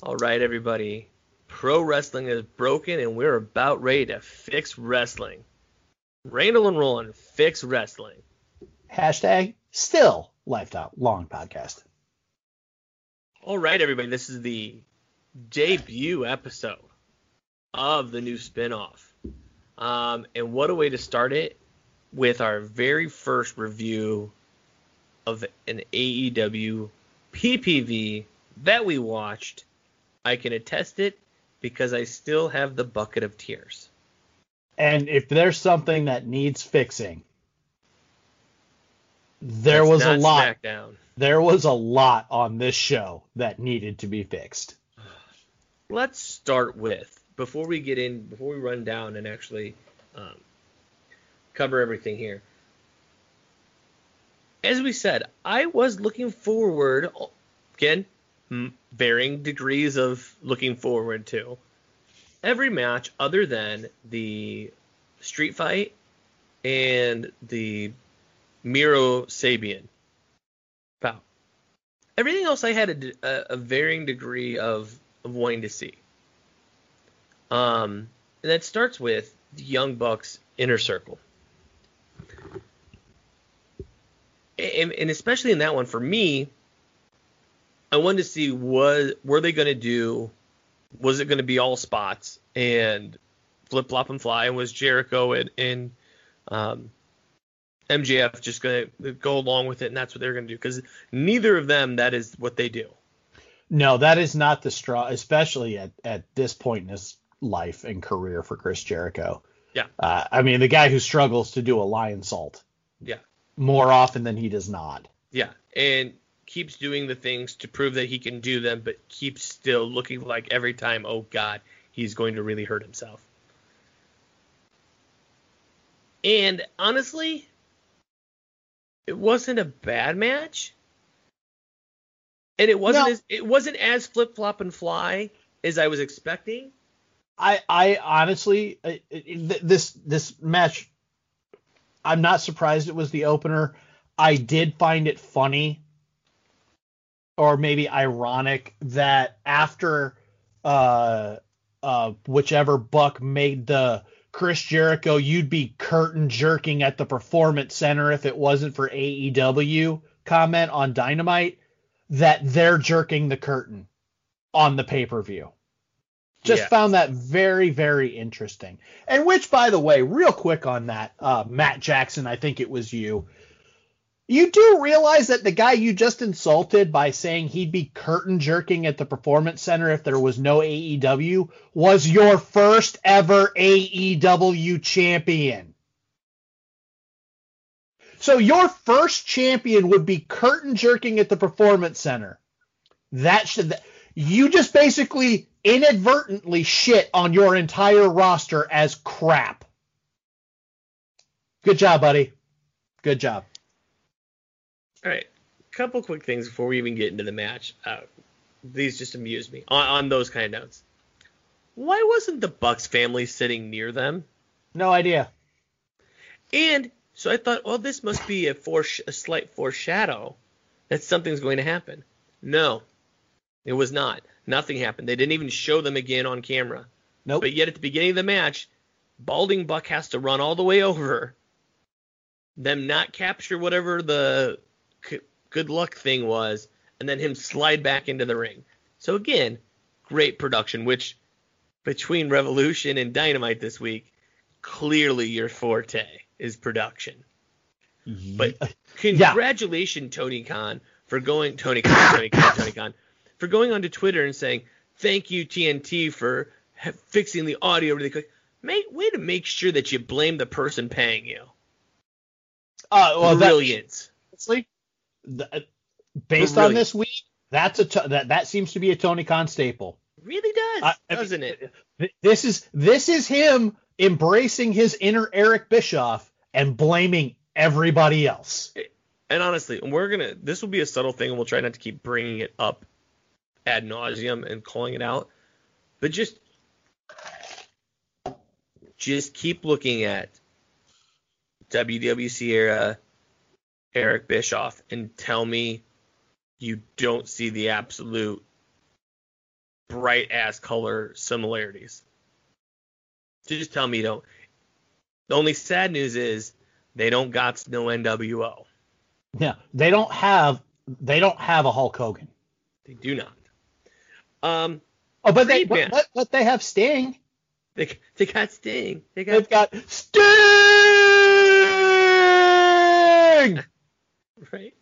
All right, everybody. Pro wrestling is broken, and we're about ready to fix wrestling. Randall and Roland, fix wrestling. Hashtag still lifelong podcast. All right, everybody. This is the debut episode of the new spinoff. Um, and what a way to start it with our very first review of an AEW PPV that we watched. I can attest it because I still have the bucket of tears. And if there's something that needs fixing, there It's was a lot. SmackDown. There was a lot on this show that needed to be fixed. let's start with before we get in before we run down and actually um, cover everything here as we said i was looking forward again varying degrees of looking forward to every match other than the street fight and the miro sabian bout everything else i had a varying degree of of wanting to see. Um, and that starts with the Young Bucks inner circle. And, and especially in that one, for me, I wanted to see was were they going to do, was it going to be all spots and flip flop and fly, and was Jericho and, and um, MJF just going to go along with it, and that's what they're going to do because neither of them that is what they do. No, that is not the straw, especially at, at this point in his life and career for Chris Jericho. Yeah. Uh, I mean, the guy who struggles to do a Lionsault Yeah. more often than he does not. Yeah, and keeps doing the things to prove that he can do them, but keeps still looking like every time, oh God, he's going to really hurt himself. And honestly, it wasn't a bad match. And it wasn't No. as it wasn't as flip flop and fly as I was expecting. I, I honestly, it- this this match, I'm not surprised it was the opener. I did find it funny, or maybe ironic, that after uh, uh, whichever Buck made the Chris Jericho, you'd be curtain jerking at the Performance Center if it wasn't for AEW comment on Dynamite, that they're jerking the curtain on the pay per view. Just Yeah. found that very, very interesting. And which, by the way, real quick on that, uh, Matt Jackson, I think it was you. You do realize that the guy you just insulted by saying he'd be curtain jerking at the Performance Center if there was no AEW was your first ever AEW champion. So your first champion would be curtain jerking at the Performance Center. That should you just basically inadvertently shit on your entire roster as crap. Good job, buddy. Good job. All right, couple quick things before we even get into the match. Uh, these just amuse me on, on those kind of notes. Why wasn't the Bucks family sitting near them? No idea. And so I thought, well, this must be a, foresh- a slight foreshadow that something's going to happen. No, it was not. Nothing happened. They didn't even show them again on camera. Nope. But yet at the beginning of the match, Balding Buck has to run all the way over, them not capture whatever the good luck thing was, and then him slide back into the ring. So again, great production, which between Revolution and Dynamite this week, clearly your forte is production. But congratulations, Tony Khan, for going Tony Khan, Tony Khan, Tony Khan, for going onto Twitter and saying thank you TNT for ha- fixing the audio really quick. Make way to make sure that you blame the person paying you. Uh, well, that- Brilliant. honestly, th- uh, based on this week, that's a that that seems to be a Tony Khan staple. Really does, I- I mean, doesn't it? Th- This is this is him embracing his inner Eric Bischoff and blaming everybody else. And honestly, we're gonna. This will be a subtle thing, and we'll try not to keep bringing it up ad nauseum and calling it out. But just, just keep looking at WCW era Eric Bischoff and tell me you don't see the absolute bright ass color similarities. Just tell me you don't. The only sad news is they don't got no NWO. Yeah, they don't have they don't have a Hulk Hogan. They do not. Um, Oh, but they but, but, but they have Sting. they they got Sting. They got They've got Sting. right.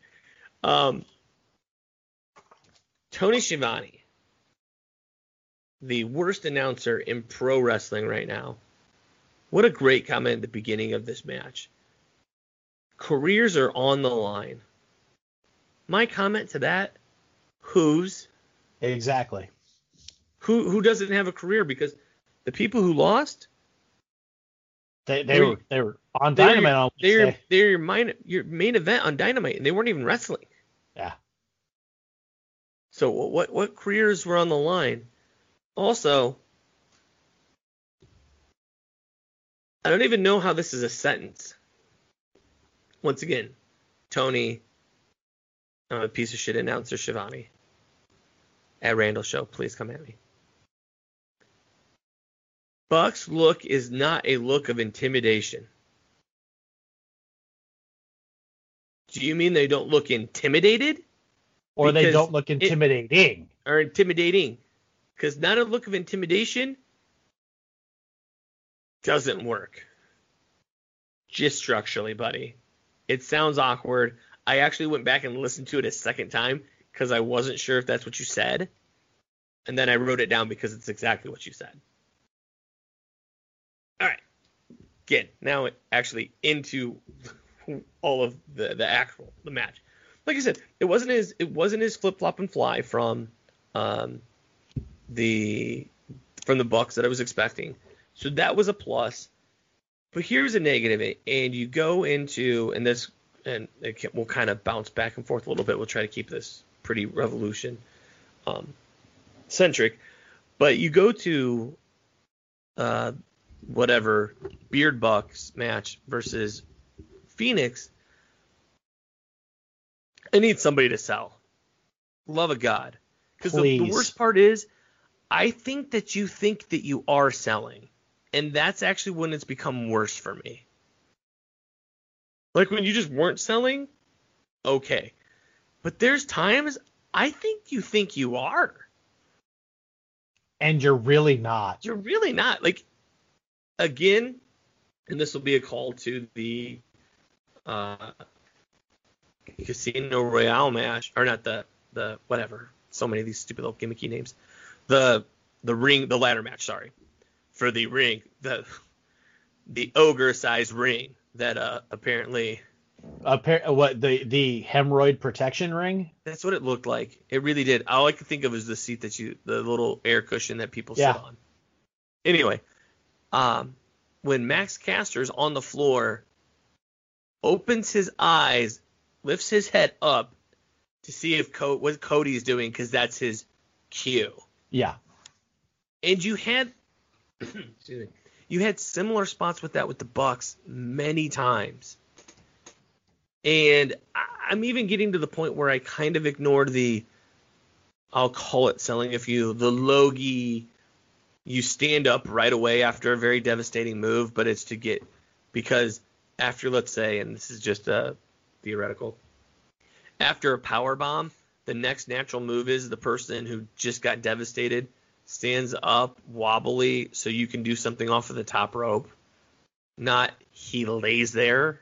Um, Tony Schiavone, the worst announcer in pro wrestling right now. What a great comment at the beginning of this match. Careers are on the line. My comment to that: Who's Exactly. who? Who doesn't have a career? Because the people who lost, They they Were were they were on they're Dynamite on they're, they're your main your main event on Dynamite, and they weren't even wrestling. Yeah. So what what, what careers were on the line? Also, I don't even know how this is a sentence. Once again, Tony, I'm a piece of shit announcer, Shivani. At Randall Show, please come at me. Buck's look is not a look of intimidation. Do you mean they don't look intimidated Or they don't look intimidating. or intimidating? Because not a look of intimidation doesn't work. Just structurally, buddy. It sounds awkward. I actually went back and listened to it a second time because I wasn't sure if that's what you said. And then I wrote it down because it's exactly what you said. All right. Again, now actually into all of the, the actual the match. Like I said, it wasn't his it wasn't his flip flop and fly from um, the from the Bucks that I was expecting. So that was a plus. But here's a negative, and you go into and this and it can, we'll kind of bounce back and forth a little bit. We'll try to keep this pretty revolution um, centric. But you go to uh, whatever Beard Bucks match versus Fenix. I need somebody to sell. Love of God. Because the, the worst part is, I think that you think that you are selling. And that's actually when it's become worse for me. Like when you just weren't selling, okay. But there's times I think you think you are. And you're really not. You're really not. Like, again, and this will be a call to the uh, Casino Royale match, or not the the whatever. So many of these stupid little gimmicky names. The the ring, the ladder match. Sorry, for the ring, the the ogre sized ring that uh apparently Appar- what the the hemorrhoid protection ring? That's what it looked like. It really did. All I could think of is the seat that you, the little air cushion that people Yeah. sit on. Anyway, um, when Max Caster's on the floor, opens his eyes, lifts his head up to see if Co- what Cody's doing because that's his cue. Yeah. And you had, excuse me, you had similar spots with that with the Bucks many times. And I'm even getting to the point where I kind of ignored the, I'll call it selling a few, the Logie, you stand up right away after a very devastating move, but it's to get, because after, let's say, and this is just a theoretical, after a power bomb, the next natural move is the person who just got devastated stands up wobbly so you can do something off of the top rope. Not he lays there.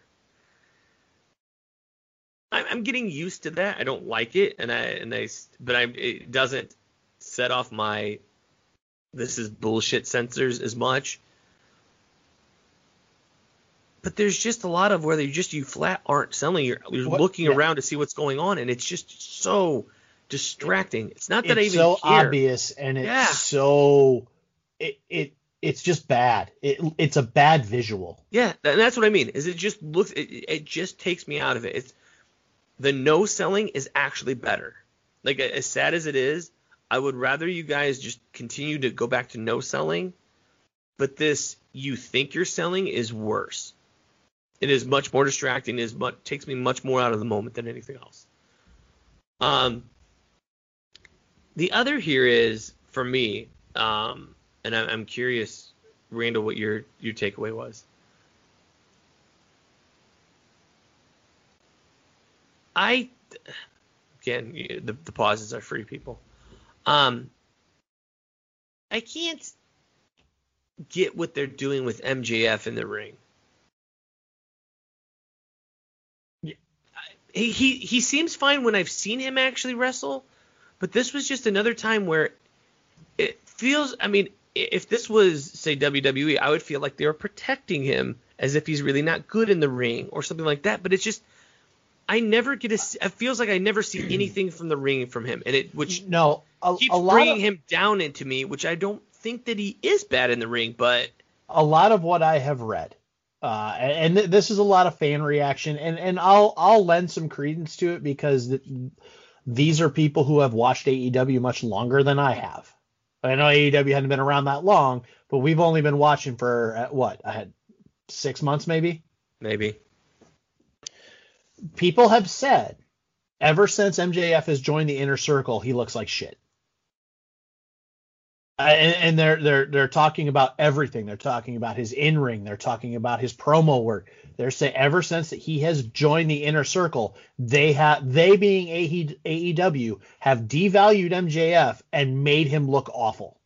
I'm, I'm getting used to that. I don't like it, and I and I but I it doesn't set off my this is bullshit sensors as much. But there's just a lot of where you just you flat aren't selling. You're, you're What- looking yeah. around to see what's going on, and it's just so distracting. It's not that I even so care. obvious and it's Yeah. so it it it's just bad. It it's a bad visual. Yeah, and that's what I mean. Is it just looks? It, it just takes me out of it. It's the no selling is actually better. Like as sad as it is, I would rather you guys just continue to go back to no selling. But this you think you're selling is worse. It is much more distracting. Is much takes me much more out of the moment than anything else. Um, the other here is for me, um, and I, I'm curious, Randall, what your your takeaway was. I again the the pauses are free people. Um, I can't get what they're doing with MJF in the ring. Yeah. He, he he seems fine when I've seen him actually wrestle, but this was just another time where it feels. I mean, if this was say WWE, I would feel like they were protecting him as if he's really not good in the ring or something like that. But it's just I never get a. It feels like I never see anything from the ring from him, and it which No, a, keeps a bringing of, him down into me, which I don't think that he is bad in the ring, but a lot of what I have read, uh, and th- this is a lot of fan reaction, and and I'll I'll lend some credence to it because th- these are people who have watched AEW much longer than I have. I know AEW hadn't been around that long, but we've only been watching for uh, what I had six months maybe. maybe. People have said ever since MJF has joined the inner circle, he looks like shit. Uh, and, and they're they're they're talking about everything. They're talking about his in ring. They're talking about his promo work. They're saying ever since that he has joined the inner circle, they have they being AEW have devalued MJF and made him look awful.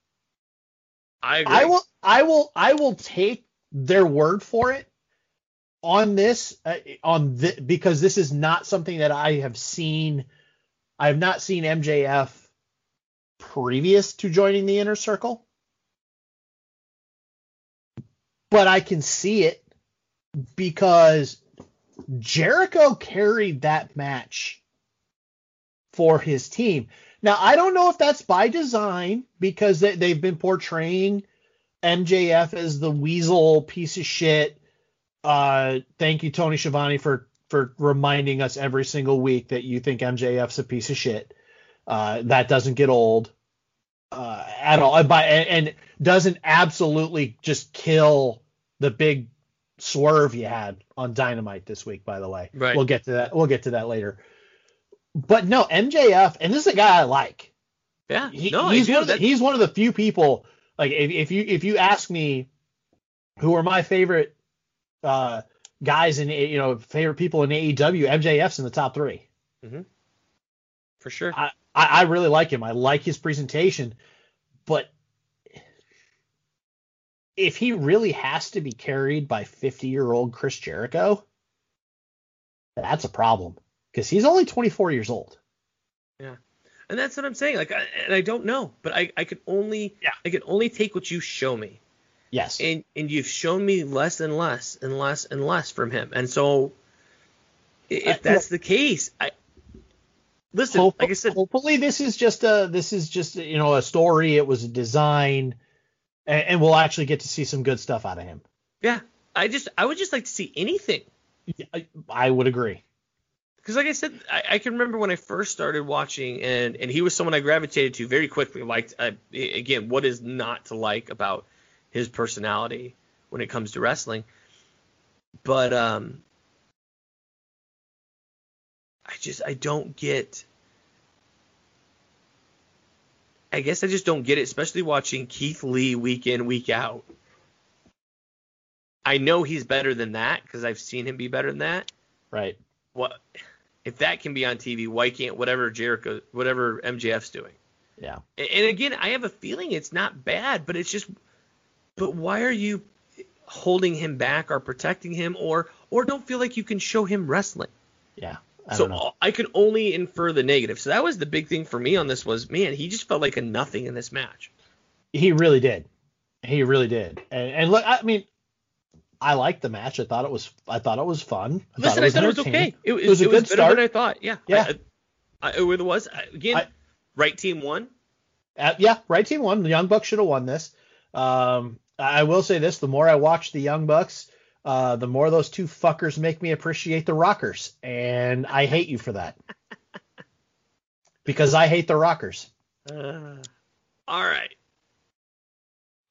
I agree. I will I will I will take their word for it on this uh, on thi- because this is not something that I have seen. I have not seen MJF previous to joining the inner circle, but I can see it because Jericho carried that match for his team. Now I don't know if that's by design because they, they've been portraying MJF as the weasel piece of shit. Uh, thank you, Tony Schiavone, for for reminding us every single week that you think MJF's a piece of shit. Uh, that doesn't get old uh, at all, and by and, and doesn't absolutely just kill the big swerve you had on Dynamite this week. By the way, Right. we'll get to that. We'll get to that later. But no, MJF, and this is a guy I like. yeah. He- no, he's one of the, he's one of the few people like if, if you if you ask me who are my favorite uh guys in you know favorite people in AEW MJF's in the top 3 for sure. I, I I really like him I like his presentation but if he really has to be carried by 50 year old Chris Jericho that's a problem because he's only 24 years old Yeah. And that's what I'm saying. Like, I, and I don't know, but I, I can only, Yeah. I can only take what you show me, yes and and you've shown me less and less and less and less from him, and so if Uh, that's the case, I listen. Hope- like I said, hopefully this is just a this is just you know a story. It was a design, and, and we'll actually get to see some good stuff out of him. yeah, I just, I would just like to see anything. I, I would agree. Because like I said, I, I can remember when I first started watching, and and he was someone I gravitated to very quickly. Liked I, again, what is not to like about his personality when it comes to wrestling? But um, just I don't get. I guess I just don't get it, especially watching Keith Lee week in week out. I know he's better than that because I've seen him be better than that Right. what if that can be on TV? Why can't whatever Jericho, whatever MJF's doing? Yeah. And, and again, I have a feeling it's not bad, but it's just, but why are you holding him back or protecting him, or or don't feel like you can show him wrestling? Yeah. I so. I can only infer the negative. So that was the big thing for me on this was, man, he just felt like a nothing in this match. He really did. He really did. And, and look, I mean, I liked the match. I thought it was I thought it was fun. I Listen, it I thought it was okay. It, was, It was a it was better start. than I thought. Yeah. Yeah. I- I, it was again. Right team won. Uh, yeah, right team won. The Young Bucks should have won this. Um, I will say this: the more I watch the Young Bucks, uh, the more those two fuckers make me appreciate the Rockers, and I hate you for that because I hate the Rockers. Uh, all right.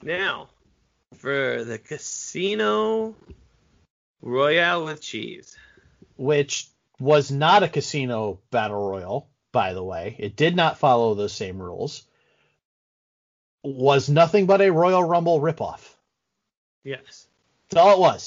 Now, for the Casino Royale with cheese. which was not a casino battle royal, by the way. It did not follow those same rules. Was nothing but a Royal Rumble ripoff. Yes. That's all it was.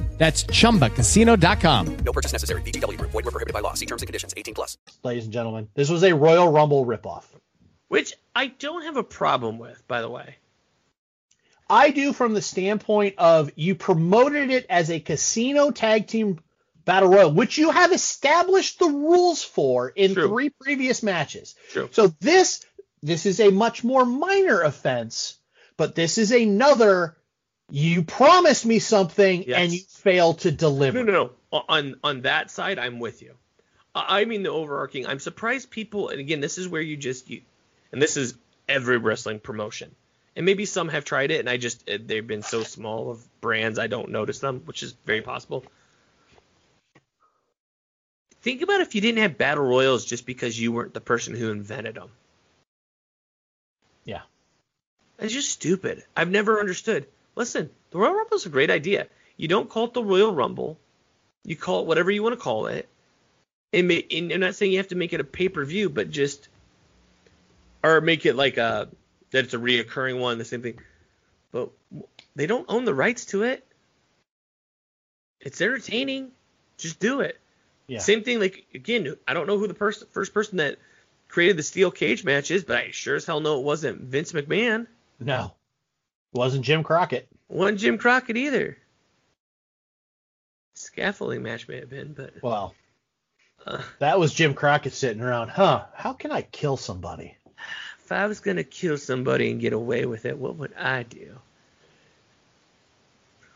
That's chumbacasino.com. No purchase necessary. VGW Group. Void were prohibited by law. See terms and conditions. 18 plus. Ladies and gentlemen, this was a Royal Rumble ripoff. Which I don't have a problem with, by the way. I do from the standpoint of you promoted it as a casino tag team battle royal, which you have established the rules for in True. three previous matches. True. So this this is a much more minor offense, but this is another you promised me something Yes. and you failed to deliver. No, no, no. On on that side, I'm with you. I I mean the overarching. I'm surprised people. And again, this is where you just you, and this is every wrestling promotion. And maybe some have tried it, and I just eh, they've been so small of brands I don't notice them, which is very possible. Think about if you didn't have battle royals just because you weren't the person who invented them. Yeah. It's just stupid. I've never understood. Listen, the Royal Rumble is a great idea. You don't call it the Royal Rumble. You call it whatever you want to call it. And, ma- and I'm not saying you have to make it a pay per view, but just or make it like a that it's a reoccurring one, the same thing. But they don't own the rights to it. It's entertaining. Just do it. Yeah. Same thing. Like again, I don't know who the person first person that created the steel cage match is, but I sure as hell know it wasn't Vince McMahon. No. Wasn't Jim Crockett. One Jim Crockett either. Scaffolding match may have been, but Well, uh, that was Jim Crockett sitting around, huh? How can I kill somebody? if I was gonna kill somebody and get away with it, what would I do?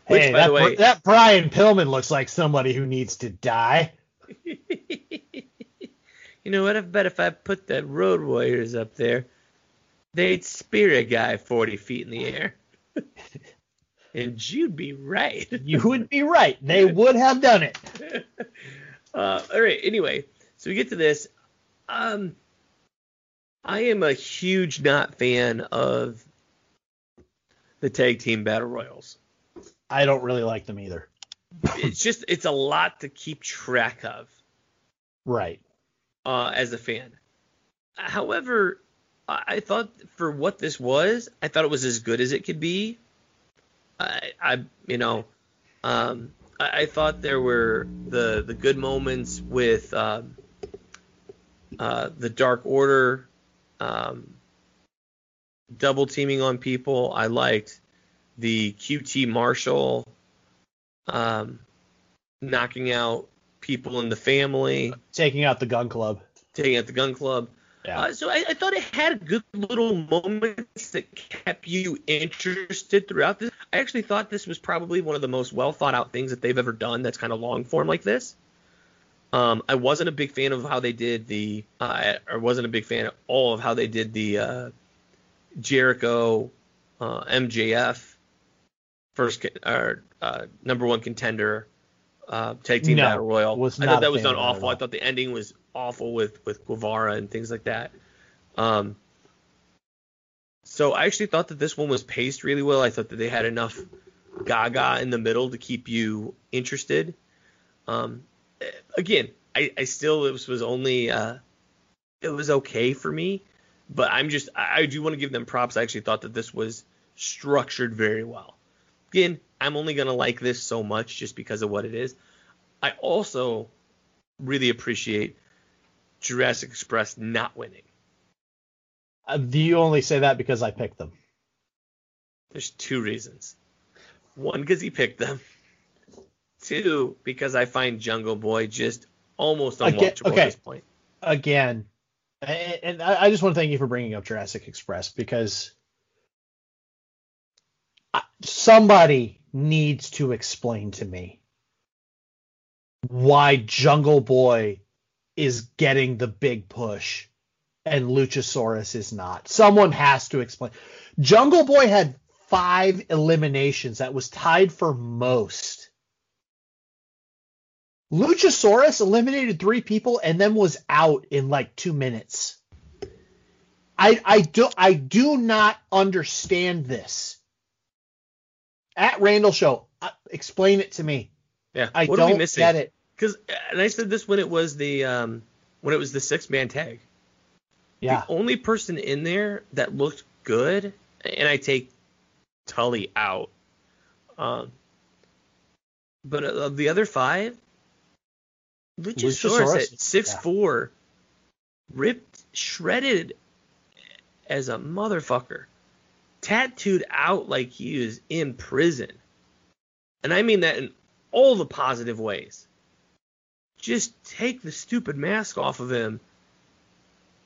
Which, hey, by that, the way, that Brian Pillman looks like somebody who needs to die. you know what? I bet if I put the Road Warriors up there, they'd spear a guy 40 feet in the air. and you'd be right. You would be right. They would have done it. Uh, all right. Anyway, so we get to this. Um, I am a huge not fan of the tag team battle royals. I don't really like them either. It's just it's a lot to keep track of Right. uh, as a fan. However, I, thought for what this was, I thought it was as good as it could be. I, I you know, um, I, I thought there were the the good moments with um, uh, the Dark Order, um, double teaming on people. I liked the QT Marshall um, knocking out people in the family, Taking out the Gunn Club. taking out the Gunn Club. Yeah. Uh, so I, I thought it had good little moments that kept you interested throughout this. I actually thought this was probably one of the most well thought out things that they've ever done. That's kind of long form like this. Um, I wasn't a big fan of how they did the. Uh, I wasn't a big fan at all of how they did the uh, Jericho uh, MJF first or uh, number one contender uh, tag team No, battle royal. was I thought that was done of that at awful. I thought the ending was awful with with Guevara and things like that. Um, So I actually thought that this one was paced really well. I thought that they had enough gaga in the middle to keep you interested. Um, again, I, I still was, was only uh, it was okay for me, but I'm just I, I do want to give them props. I actually thought that this was structured very well. Again, I'm only gonna like this so much just because of what it is. I also really appreciate Jurassic Express not winning. Uh, do you only say that because I picked them? There's two reasons. One, because he picked them. Two, because I find Jungle Boy just almost unwatchable okay. at this point. Again, and I just want to thank you for bringing up Jurassic Express because somebody needs to explain to me why Jungle Boy is getting the big push and Luchasaurus is not. Someone has to explain. Jungle Boy had five eliminations. That was tied for most. Luchasaurus eliminated three people and then was out in like two minutes. I I do I do not understand this. At Randall Show, uh, explain it to me. Yeah. I what don't get it. Because and I said this when it was the um when it was the six man tag. Yeah, The only person in there that looked good, and I take Tully out. Um, but of the other five, Luchasaurus, Luchasaurus, at six yeah. four, ripped, shredded as a motherfucker, tattooed out like he was in prison, and I mean that in all the positive ways. Just take the stupid mask off of him.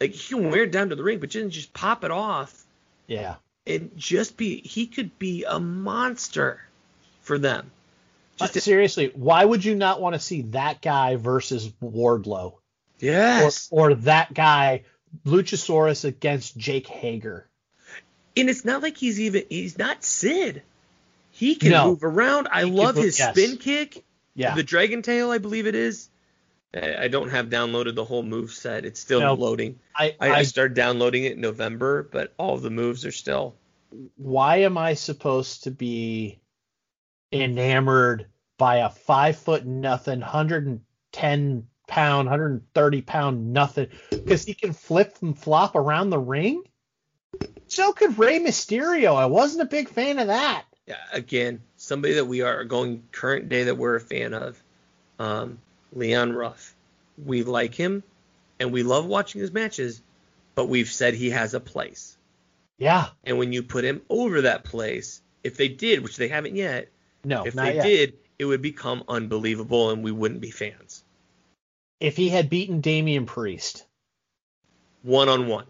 Like he can wear it down to the ring, but didn't just pop it off yeah. and just be. He could be a monster for them. Uh, Just seriously, why would you not want to see that guy versus Wardlow? yes. Or, or that guy, Luchasaurus against Jake Hager? and it's not like he's even. He's not Sid. He can No. move around. I He love his yes. spin kick. Yeah. The Dragon Tail, I believe it is. I don't have downloaded the whole move set. It's still loading. I, I, I I, started downloading it in November, but all of the moves are still. why am I supposed to be enamored by a five foot nothing, 110 pound, 130 pound nothing? Because he can flip and flop around the ring? So could Rey Mysterio. I wasn't a big fan of that. Yeah, again, somebody that we are going current day that we're a fan of, um, Leon Ruff. We like him, and we love watching his matches, but we've said he has a place. Yeah. And when you put him over that place, if they did, which they haven't yet, No, if they yet. did, it would become unbelievable, and we wouldn't be fans. If he had beaten Damian Priest One on one,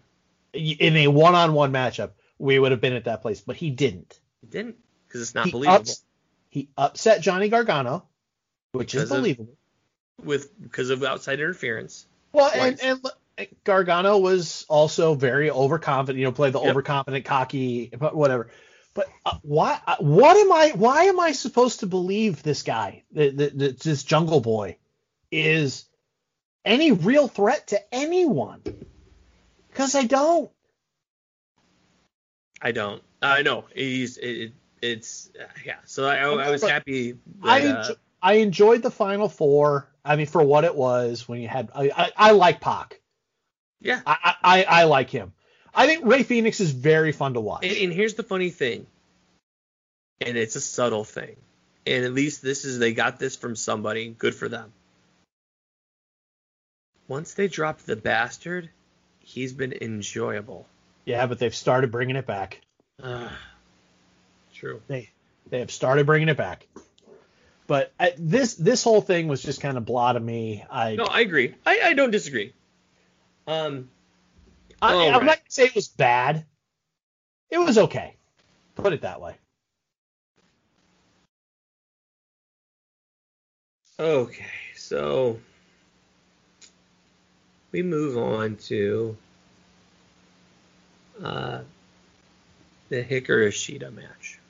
in a one on one matchup, we would have been at that place, but he didn't. he didn't because it's not he, believable. ups- he upset Johnny Gargano, which is Because of- believable. With because of outside interference. Well, Twice. and, and Gargano was also very overconfident. You know, played the Yep. overconfident, cocky, but whatever. But uh, why? uh, What am I? Why am I supposed to believe this guy, th- th- th- this Jungle Boy, is any real threat to anyone? Because I don't. I don't. I know he's it, it's uh, yeah. So I, I was But happy. That, I uh, enjo- I enjoyed the Final Four. I mean, for what it was, when you had, I, I, I like Pac. yeah. I, I, I like him. I think Rey Fenix is very fun to watch. And, and here's the funny thing, and it's a subtle thing, and at least this is they got this from somebody. Good for them. Once they dropped the bastard, he's been enjoyable. Yeah, but they've started bringing it back. Ah, true. They they have started bringing it back. But I, this this whole thing was just kind of blah to me. I, No, I agree. I, I don't disagree. Um, I, I'm right. not gonna say it was bad. It was okay. Put it that way. Okay, so we move on to uh, the Hikaru Shida match.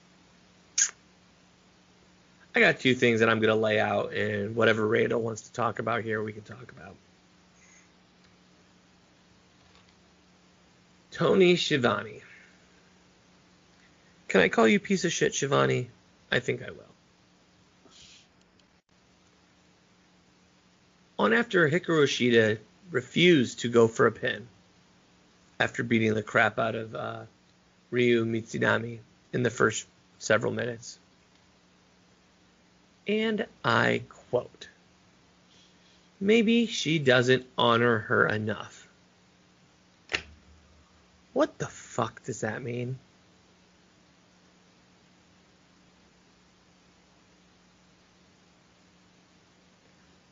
I got two things that I'm going to lay out, and whatever Randall wants to talk about here, we can talk about. Tony Schiavone. Can I call you piece of shit, Shivani? I think I will. On after Hikaru Shida refused to go for a pin after beating the crap out of uh, Ryo Mizunami in the first several minutes. And I quote, maybe she doesn't honor her enough. What the fuck does that mean?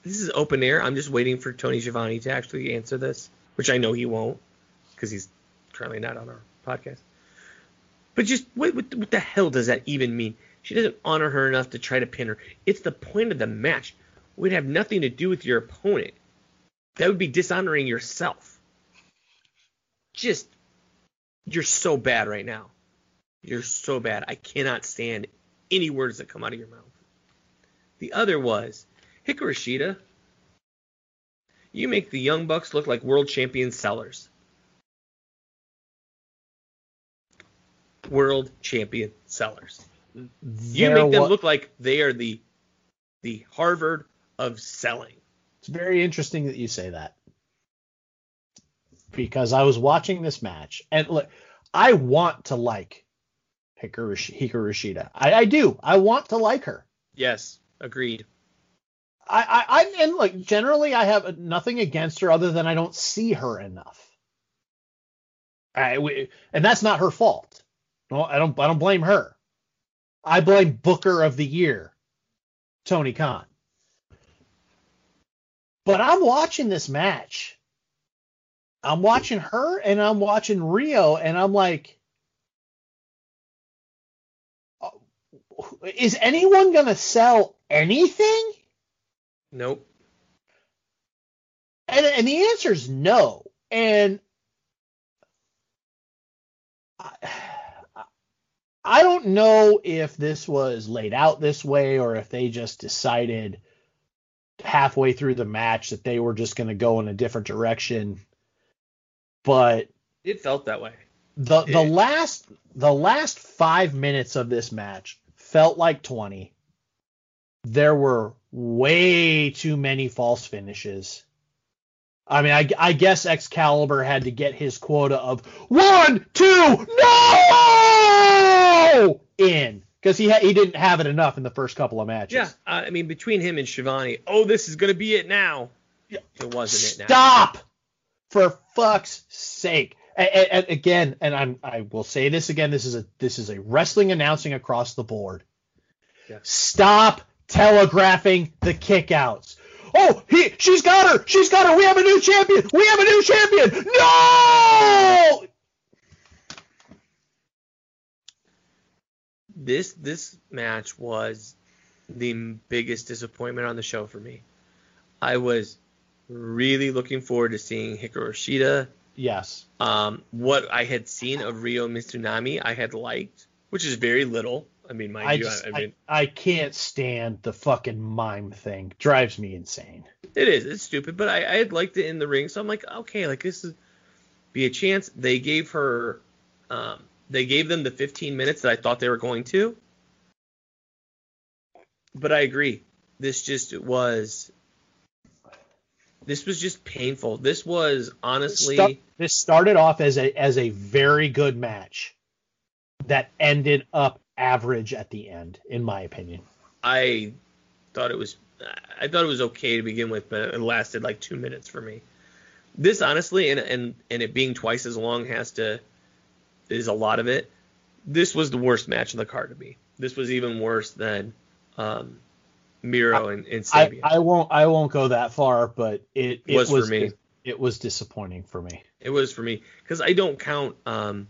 This is open air. I'm just waiting for Tony Giovanni to actually answer this, which I know he won't because he's currently not on our podcast. But just what, what, what the hell does that even mean? She doesn't honor her enough to try to pin her. It's the point of the match. It would have nothing to do with your opponent. That would be dishonoring yourself. Just, you're so bad right now. You're so bad. I cannot stand any words that come out of your mouth. The other was Hikaru Shida. You make the Young Bucks look like world champion sellers. World champion sellers. You make them wa- look like they are the the Harvard of selling. It's very interesting that you say that because I was watching this match and look, I want to like Hikaru, Hikaru Shida. I, I do. I want to like her. Yes, agreed. I, I, I and like generally I have nothing against her other than I don't see her enough. I we, and that's not her fault. No, I don't I don't blame her. I blame Booker of the Year, Tony Khan. But I'm watching this match. I'm watching her and I'm watching Ryo and I'm like uh, is anyone going to sell anything? Nope. And, and the answer is no. And I, I don't know if this was laid out this way or if they just decided halfway through the match that they were just going to go in a different direction. But It felt that way. the the last the last five minutes of this match felt like 20. There were way too many false finishes. I mean, I, I guess Excalibur had to get his quota of one, two, no in because he ha- he didn't have it enough in the first couple of matches. Yeah, I I mean between him and Shivani, oh, this is gonna be it now. It wasn't it now. Stop! For fuck's sake. And- and again, and I'm I will say this again. This is a this is a wrestling announcing across the board. Yeah. Stop telegraphing the kickouts. Oh, he she's got her. She's got her. We have a new champion. We have a new champion. No! This this match was the biggest disappointment on the show for me. I was really looking forward to seeing Hikaru Shida. Yes. Um, what I had seen of Ryo Mizunami, I had liked, which is very little. I mean, mind I you, just I, I I, mean, I can't stand the fucking mime thing. Drives me insane. It is. It's stupid, but I, I had liked it in the ring, so I'm like, okay, like this is be a chance. They gave her, um, they gave them the 15 minutes that I thought they were going to. But I agree. This just was. This was just painful. This was honestly. This started off as a as a very good match that ended up average at the end, in my opinion. I thought it was I thought it was okay to begin with, but it lasted like two minutes for me. This honestly, and and and it being twice as long has to is a lot of it. This was the worst match on the card to me. This was even worse than um, Miro and, and I, Sabian. I won't I won't go that far, but it, it Was was, for me. It, was disappointing for me. it was for me because I don't count um,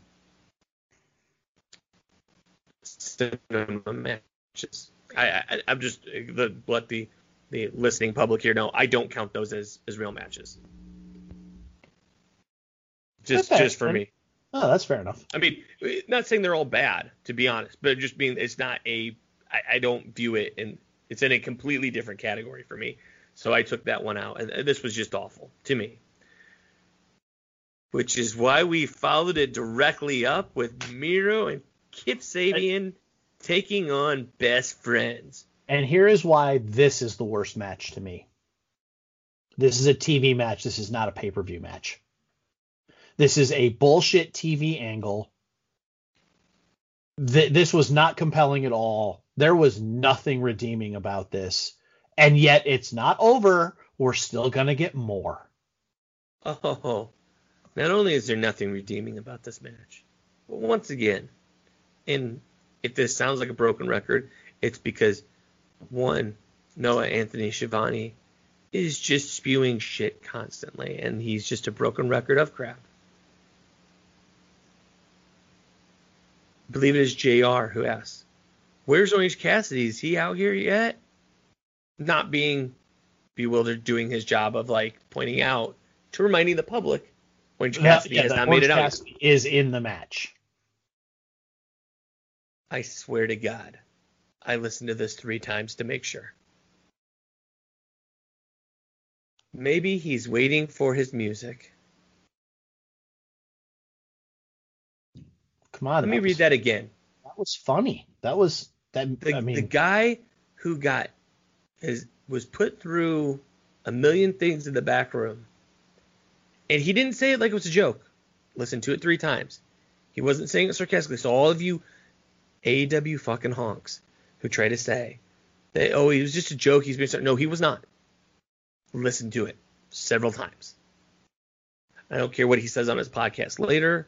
cinema matches. I, I I'm just the let the the listening public here know I don't count those as as real matches. Just Okay. just for me. Oh, that's fair enough. I mean, not saying they're all bad to be honest, but just being it's not a I, I don't view it and it's in a completely different category for me. So I took that one out, and this was just awful to me. Which is why we followed it directly up with Miro and Kip Sabian taking on best friends. And here is why this is the worst match to me. This is a TV match. This is not a pay per view match. This is a bullshit TV angle. Th- this was not compelling at all. There was nothing redeeming about this. And yet it's not over. We're still going to get more. Oh, not only is there nothing redeeming about this match, but once again, and if this sounds like a broken record, it's because one, Noah Anthony Schiavone is just spewing shit constantly, and he's just a broken record of crap. Believe it is JR who asks, Where's Orange Cassidy? Is he out here yet? Not being bewildered, doing his job of like pointing out to reminding the public Orange Cassidy Yeah, has not Orange made it out. Cassidy is in the match. I swear to God, I listened to this three times to make sure. Maybe he's waiting for his music. Come on. Let me was- read that again. That was funny. That was that. The, I mean, the guy who got was put through a million things in the back room, and he didn't say it like it was a joke. Listen to it three times. He wasn't saying it sarcastically. So all of you AEW fucking honks who try to say that oh he was just a joke. He's been no he was not. Listen to it several times. I don't care what he says on his podcast later.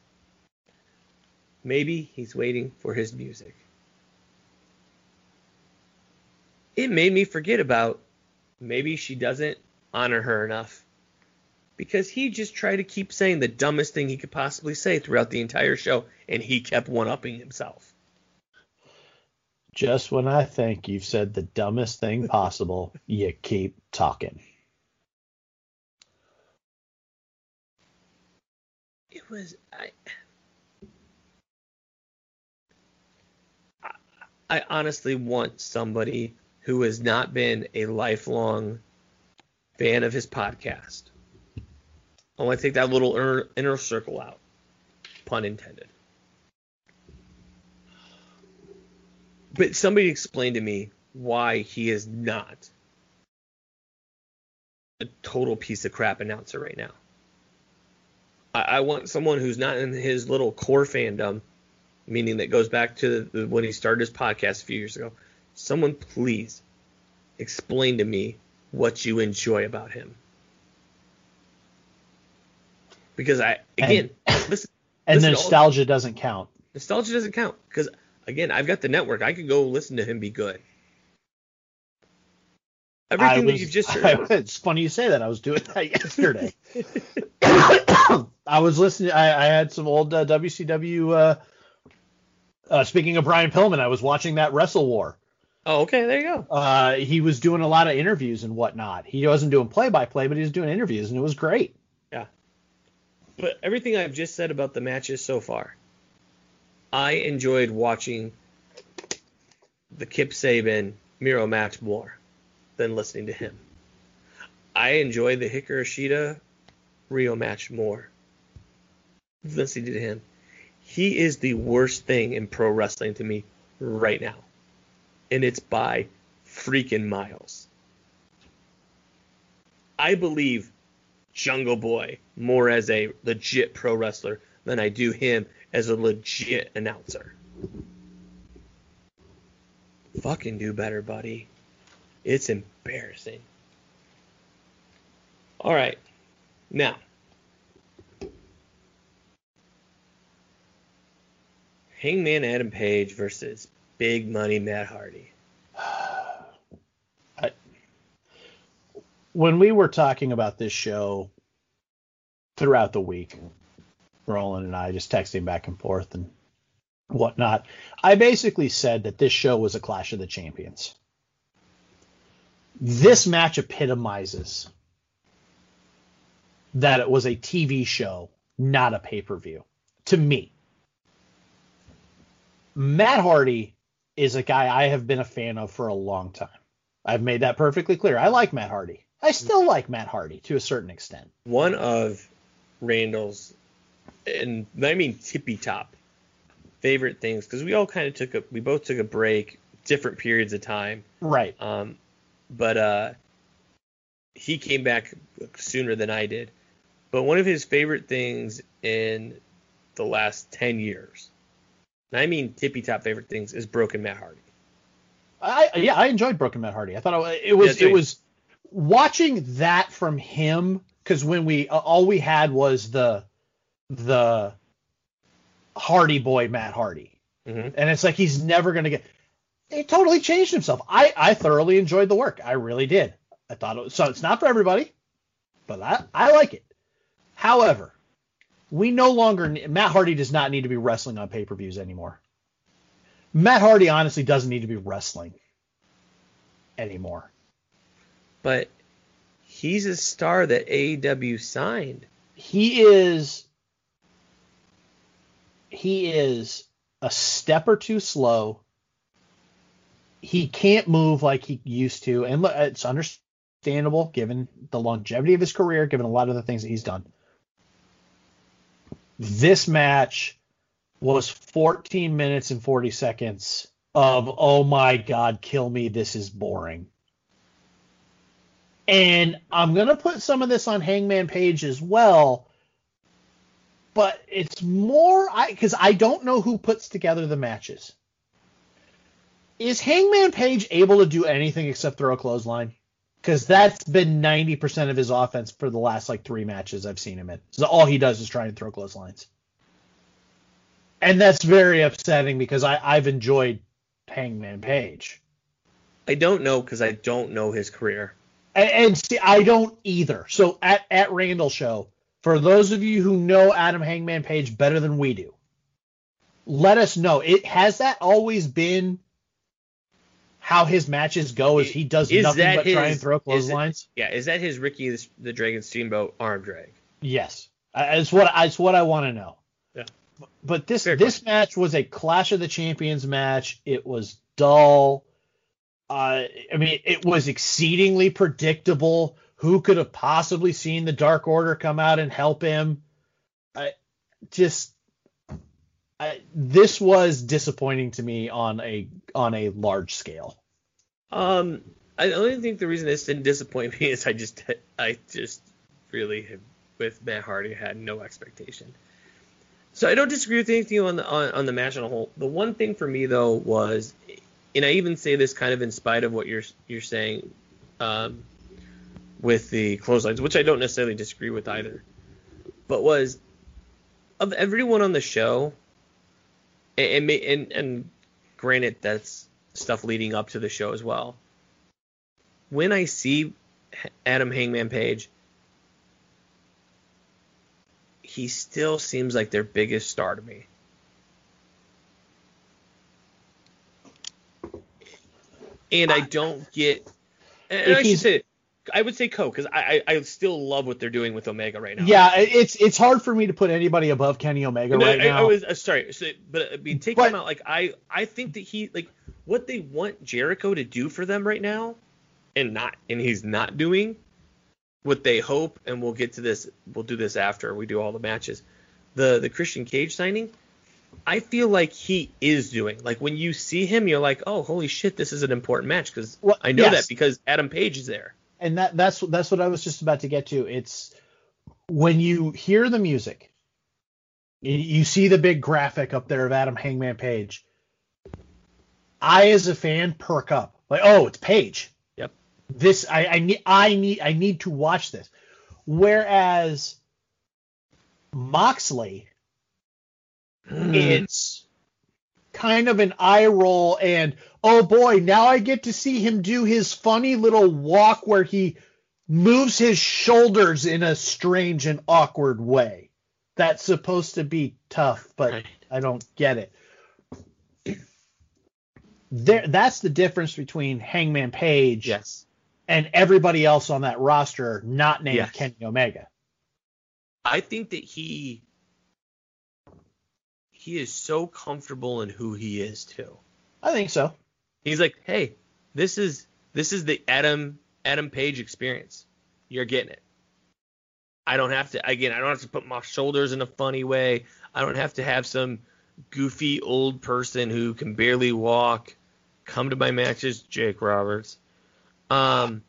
Maybe he's waiting for his music. It made me forget about maybe she doesn't honor her enough. Because he just tried to keep saying the dumbest thing he could possibly say throughout the entire show, and he kept one upping himself. just when I think you've said the dumbest thing possible, you keep talking. It was I I- I honestly want somebody who has not been a lifelong fan of his podcast. I want to take that little inner, inner circle out, pun intended. But somebody explain to me why he is not a total piece of crap announcer right now. I, I want someone who's not in his little core fandom, meaning that goes back to the, when he started his podcast a few years ago. Someone please explain to me what you enjoy about him. Because I again, listen, And listen nostalgia doesn't count. nostalgia doesn't count because again, I've got the network. I could go listen to him be good. I Everything that you've just heard. it's funny you say that. I was doing that yesterday. I was listening. I, I had some old uh, WCW. Uh, uh, speaking of Brian Pillman, I was watching that Wrestle War. oh, okay, there you go. Uh, he was doing a lot of interviews and whatnot. He wasn't doing play by play, but he was doing interviews, and it was great. Yeah. But everything I've just said about the matches so far, I enjoyed watching the Kip Sabian Miro match more than listening to him. I enjoyed the Hikaru Shida Ryo match more than listening to him. He is the worst thing in pro wrestling to me right now. And it's by freaking miles. I believe Jungle Boy more as a legit pro wrestler than I do him as a legit announcer. Fucking do better, buddy. It's embarrassing. All right. Now, Hangman Adam Page versus Big Money Matt Hardy. I, when we were talking about this show throughout the week, Roland and I just texting back and forth and whatnot, I basically said that this show was a Clash of the Champions. This match epitomizes that it was a TV show, not a pay per view, to me. Matt Hardy is a guy I have been a fan of for a long time. I've made that perfectly clear. I like Matt Hardy. I still like Matt Hardy to a certain extent. One of Randall's, and I mean tippy top, favorite things because we all kind of took a, we both took a break, different periods of time. Right. Um, but uh, he came back sooner than I did. But one of his favorite things in the last ten years, and I mean tippy top favorite things, is Broken Matt Hardy. I yeah, I enjoyed Broken Matt Hardy. I thought it, it was Yeah, it was watching that from him because when we uh, all we had was the the Hardy boy Matt Hardy, Mhm. and it's like he's never gonna get. He totally changed himself. I I thoroughly enjoyed the work. I really did. I thought it was, so. It's not for everybody, but I I like it. However, we no longer Matt Hardy does not need to be wrestling on pay per views anymore. Matt Hardy honestly doesn't need to be wrestling anymore. But he's a star that AEW signed. He is he is a step or two slow. He can't move like he used to, and it's understandable given the longevity of his career, given a lot of the things that he's done. This match was 14 minutes and 40 seconds of oh my god, kill me, this is boring. And I'm gonna put some of this on Hangman Page as well, but it's more I because I don't know who puts together the matches. Is Hangman Page able to do anything except throw a clothesline? Because that's been 90% of his offense for the last like three matches I've seen him in. So all he does is try and throw clotheslines. And that's very upsetting because I, I've enjoyed Hangman Page. I don't know because I don't know his career. And, and see, I don't either. So at, at Randall Show, for those of you who know Adam Hangman Page better than we do, let us know. It has that always been how his matches go? Is he does Is nothing but try and throw it- clotheslines? Yeah, is that his Ricky the, the Dragon Steamboat arm drag? Yes, Uh, it's what it's what I want to know. Yeah. But this Fair this match was a Clash of the Champions match. It was dull. Uh, I mean, it was exceedingly predictable. Who could have possibly seen the Dark Order come out and help him? I just I, this was disappointing to me on a on a large scale. Um, I only think the reason this didn't disappoint me is I just I just really with Matt Hardy had no expectation. So I don't disagree with anything on the on, on the match on a whole. The one thing for me though was, and I even say this kind of in spite of what you're you're saying, um, with the clotheslines, which I don't necessarily disagree with either, but was of everyone on the show, and and and, and granted that's stuff leading up to the show as well. When I see Adam Hangman Page, he still seems like their biggest star to me. And I don't get. And If I should say, I would say Co because I, I I still love what they're doing with Omega right now. Yeah, it's it's hard for me to put anybody above Kenny Omega No, right I, now. I was uh, sorry, so, but I mean, take But- him out. Like I, I think that he like what they want Jericho to do for them right now, and not, and he's not doing what they hope. And we'll get to this. We'll do this after we do all the matches. The the Christian Cage signing, I feel like he is doing. Like when you see him, you're like, oh, holy shit, this is an important match because Well, I know yes. that because Adam Page is there. And that that's that's what I was just about to get to. It's when you hear the music, you, see the big graphic up there of Adam Hangman Page. I, as a fan, perk up like, oh, it's Page. Yep. This I, I need I need I need to watch this. Whereas Moxley, it's kind of an eye roll and oh boy, now I get to see him do his funny little walk where he moves his shoulders in a strange and awkward way. That's supposed to be tough, but Right. I don't get it. There, that's the difference between Hangman Page Yes. and everybody else on that roster not named Yes. Kenny Omega. I think that he he is so comfortable in who he is too. I think so. He's like, hey, this is this is the Adam Adam Page experience. You're getting it. I don't have to again. I don't have to put my shoulders in a funny way. I don't have to have some goofy old person who can barely walk come to my matches. Jake Roberts. Um.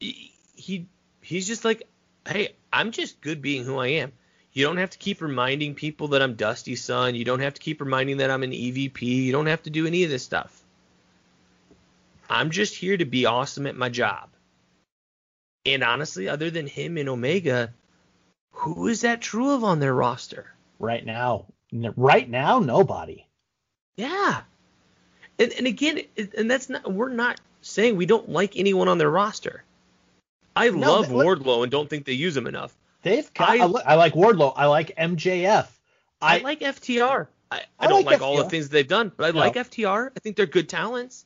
He, he he's just like, hey, I'm just good being who I am. You don't have to keep reminding people that I'm Dusty son. You don't have to keep reminding that I'm an EVP. You don't have to do any of this stuff. I'm just here to be awesome at my job. And honestly, other than him and Omega, who is that true of on their roster? Right now, right now, nobody. Yeah. And, and again, and that's not, we're not saying we don't like anyone on their roster. I No, love Wardlow and don't think they use him enough. They've got. I- I, li- I like Wardlow. I like MJF. I, I, like FTR. I, I, I don't like like, all the things they've done, but I No. like FTR. I think they're good talents.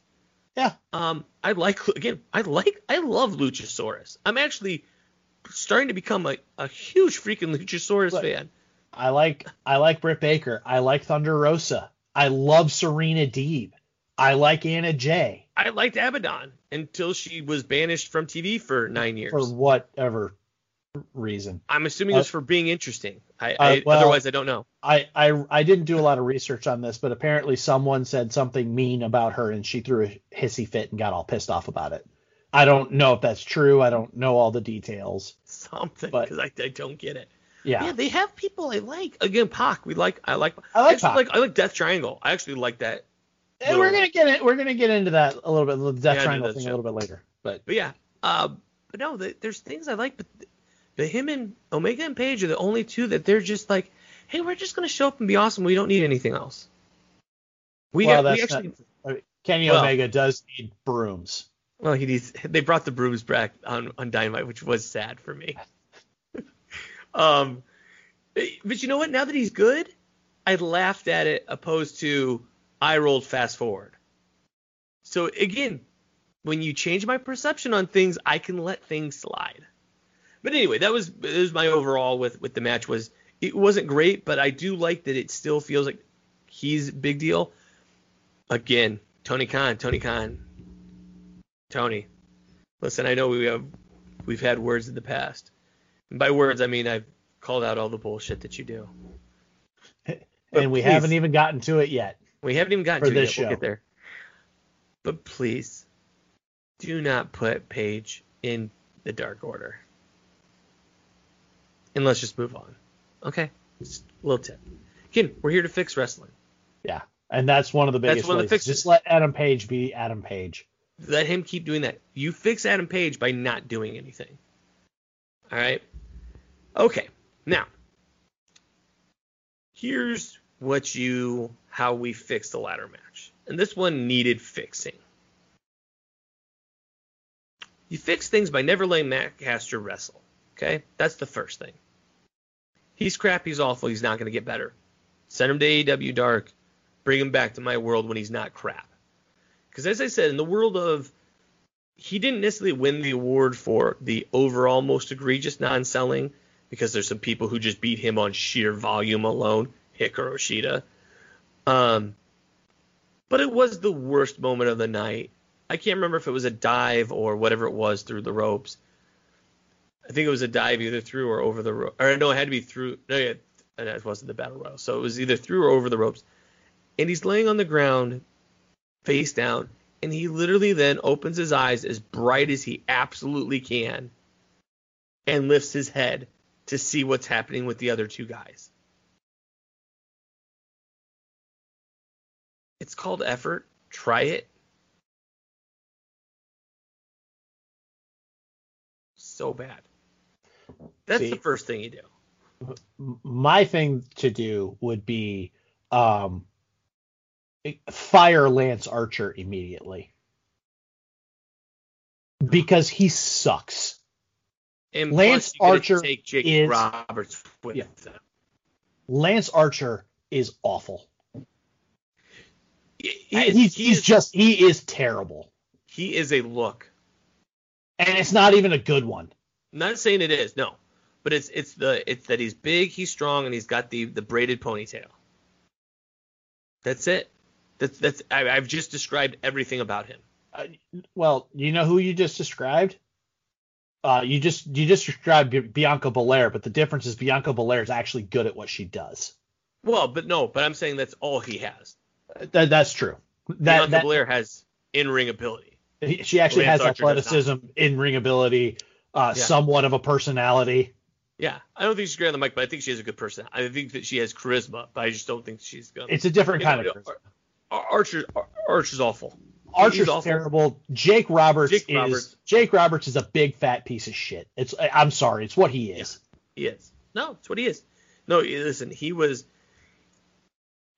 yeah. Um, I like again. I like. I love Luchasaurus. I'm actually starting to become a, a huge freaking Luchasaurus Look, fan. I like. I like Britt Baker. I like Thunder Rosa. I love Serena Deeb. I like Anna Jay I liked Abaddon until she was banished from TV for nine years. for whatever reason. I'm assuming it was for being interesting. I, Uh, well- otherwise I don't know. I, I I didn't do a lot of research on this, but apparently someone said something mean about her and she threw a hissy fit and got all pissed off about it. I don't know if that's true. I don't know all the details. Something because I, I don't get it. Yeah. Yeah, they have people I like. Again, Pac. We like. I like. I like actually Pac. like. I like Death Triangle. I actually like that. and we're gonna get it. We're gonna get into that a little bit, the Death Yeah, Triangle thing a little bit later. But But yeah, uh, but no, the, there's things I like, but the him and Omega and Page are the only two that they're just like, hey, we're just gonna show up and be awesome. We don't need anything else. We, Well, we actually, I mean, Kenny Well- Omega does need brooms. well, he needs. They brought the brooms back on on Dynamite, which was sad for me. um, but you know what? Now that he's good, I laughed at it opposed to I rolled fast forward. So again, when you change my perception on things, I can let things slide. But anyway, that was that was my overall with with the match was it wasn't great, but I do like that it still feels like he's a big deal. Again, Tony Khan, Tony Khan, Tony. Listen, I know we have we've had words in the past. And by words, I mean I've called out all the bullshit that you do. But and we please- haven't even gotten to it yet. We haven't even gotten to it this yet. We'll get there. But please, do not put Page in the Dark Order. And let's just move on. Okay? Just a little tip. Again, we're here to fix wrestling. Yeah. And that's one of the That's biggest one of the fixes. Just let Adam Page be Adam Page. Let him keep doing that. You fix Adam Page by not doing anything. All right? Okay. Now, here's what you how we fix the ladder match. And this one needed fixing. You fix things by never letting Max Caster wrestle. Okay? That's the first thing. He's crap, he's awful, he's not going to get better. Send him to AEW Dark. Bring him back to my world when he's not crap. Because as I said, in the world of he didn't necessarily win the award for the overall most egregious non-selling because there's some people who just beat him on sheer volume alone, Hikaru Shida. Um, but it was the worst moment of the night. I can't remember if it was a dive or whatever it was through the ropes. I think it was a dive either through or over the rope. Or no, it had to be through. No, yeah, it wasn't the battle royal. So it was either through or over the ropes. And he's laying on the ground, face down, and he literally then opens his eyes as bright as he absolutely can and lifts his head to see what's happening with the other two guys. It's called effort. Try it. So bad. That's See- the first thing you do. My thing to do would be um, fire Lance Archer immediately because he sucks. And Lance plus you gotta Archer take Jake is- Roberts with Yeah. them. Lance Archer is awful. He, he he's he he's is- just he is terrible, he is a look. and it's not even a good one. I'm not saying it is, no. But it's it's the it's that he's big, he's strong, and he's got the the braided ponytail. That's it. That's that's I, I've just described everything about him. Uh, well, you know who you just described? Uh, you just you just described Bianca Belair, but the difference is Bianca Belair is actually good at what she does. Well, but no, but I'm saying that's all he has. That, that's true. That, Bianca that Belair has in ring ability. he- she actually Lance has Archer athleticism, in ring ability, uh, Yeah. somewhat of a personality. Yeah, I don't think she's great on the mic, but I think she has a good person. I think that she has charisma, but I just don't think she's gonna. It's a different kind of. Ar- charisma. Ar- Archer Ar- Archer's awful. Archer's awful. terrible. Jake Roberts Jake is Roberts. Jake Roberts is a big fat piece of shit. It's I'm sorry, it's what he is. He is. No, it's what he is. No, listen, he was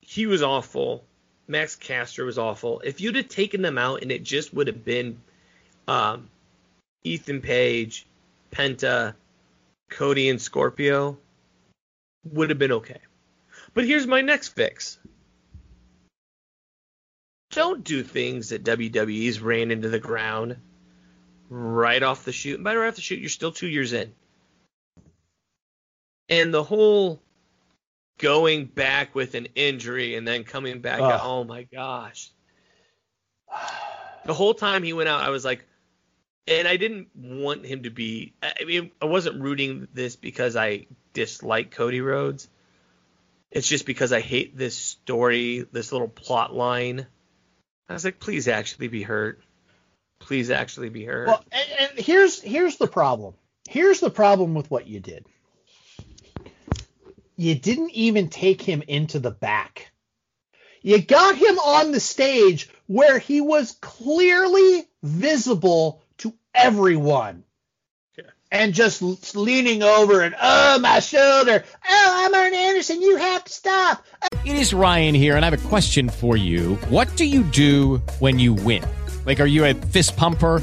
he was awful. Max Caster was awful. If you'd have taken them out and it just would have been um, Ethan Page, Penta, Cody, and Scorpio, would have been okay. But here's my next fix. Don't do things that WWE's ran into the ground right off the shoot. And by right off the shoot, you're still two years in. And the whole going back with an injury and then coming back, Ugh. oh my gosh. The whole time he went out, I was like, and I didn't want him to be. I mean, I wasn't rooting this because I dislike Cody Rhodes. It's just because I hate this story, this little plot line. I was like, please actually be hurt. Please actually be hurt. Well, and, and here's here's the problem. Here's the problem with what you did. You didn't even take him into the back. You got him on the stage where he was clearly visible everyone. Yeah. And just leaning over and, oh, my shoulder. Oh, I'm Arn Anderson. You have to stop. It is Ryan here, and I have a question for you. What do you do when you win? Like, are you a fist pumper?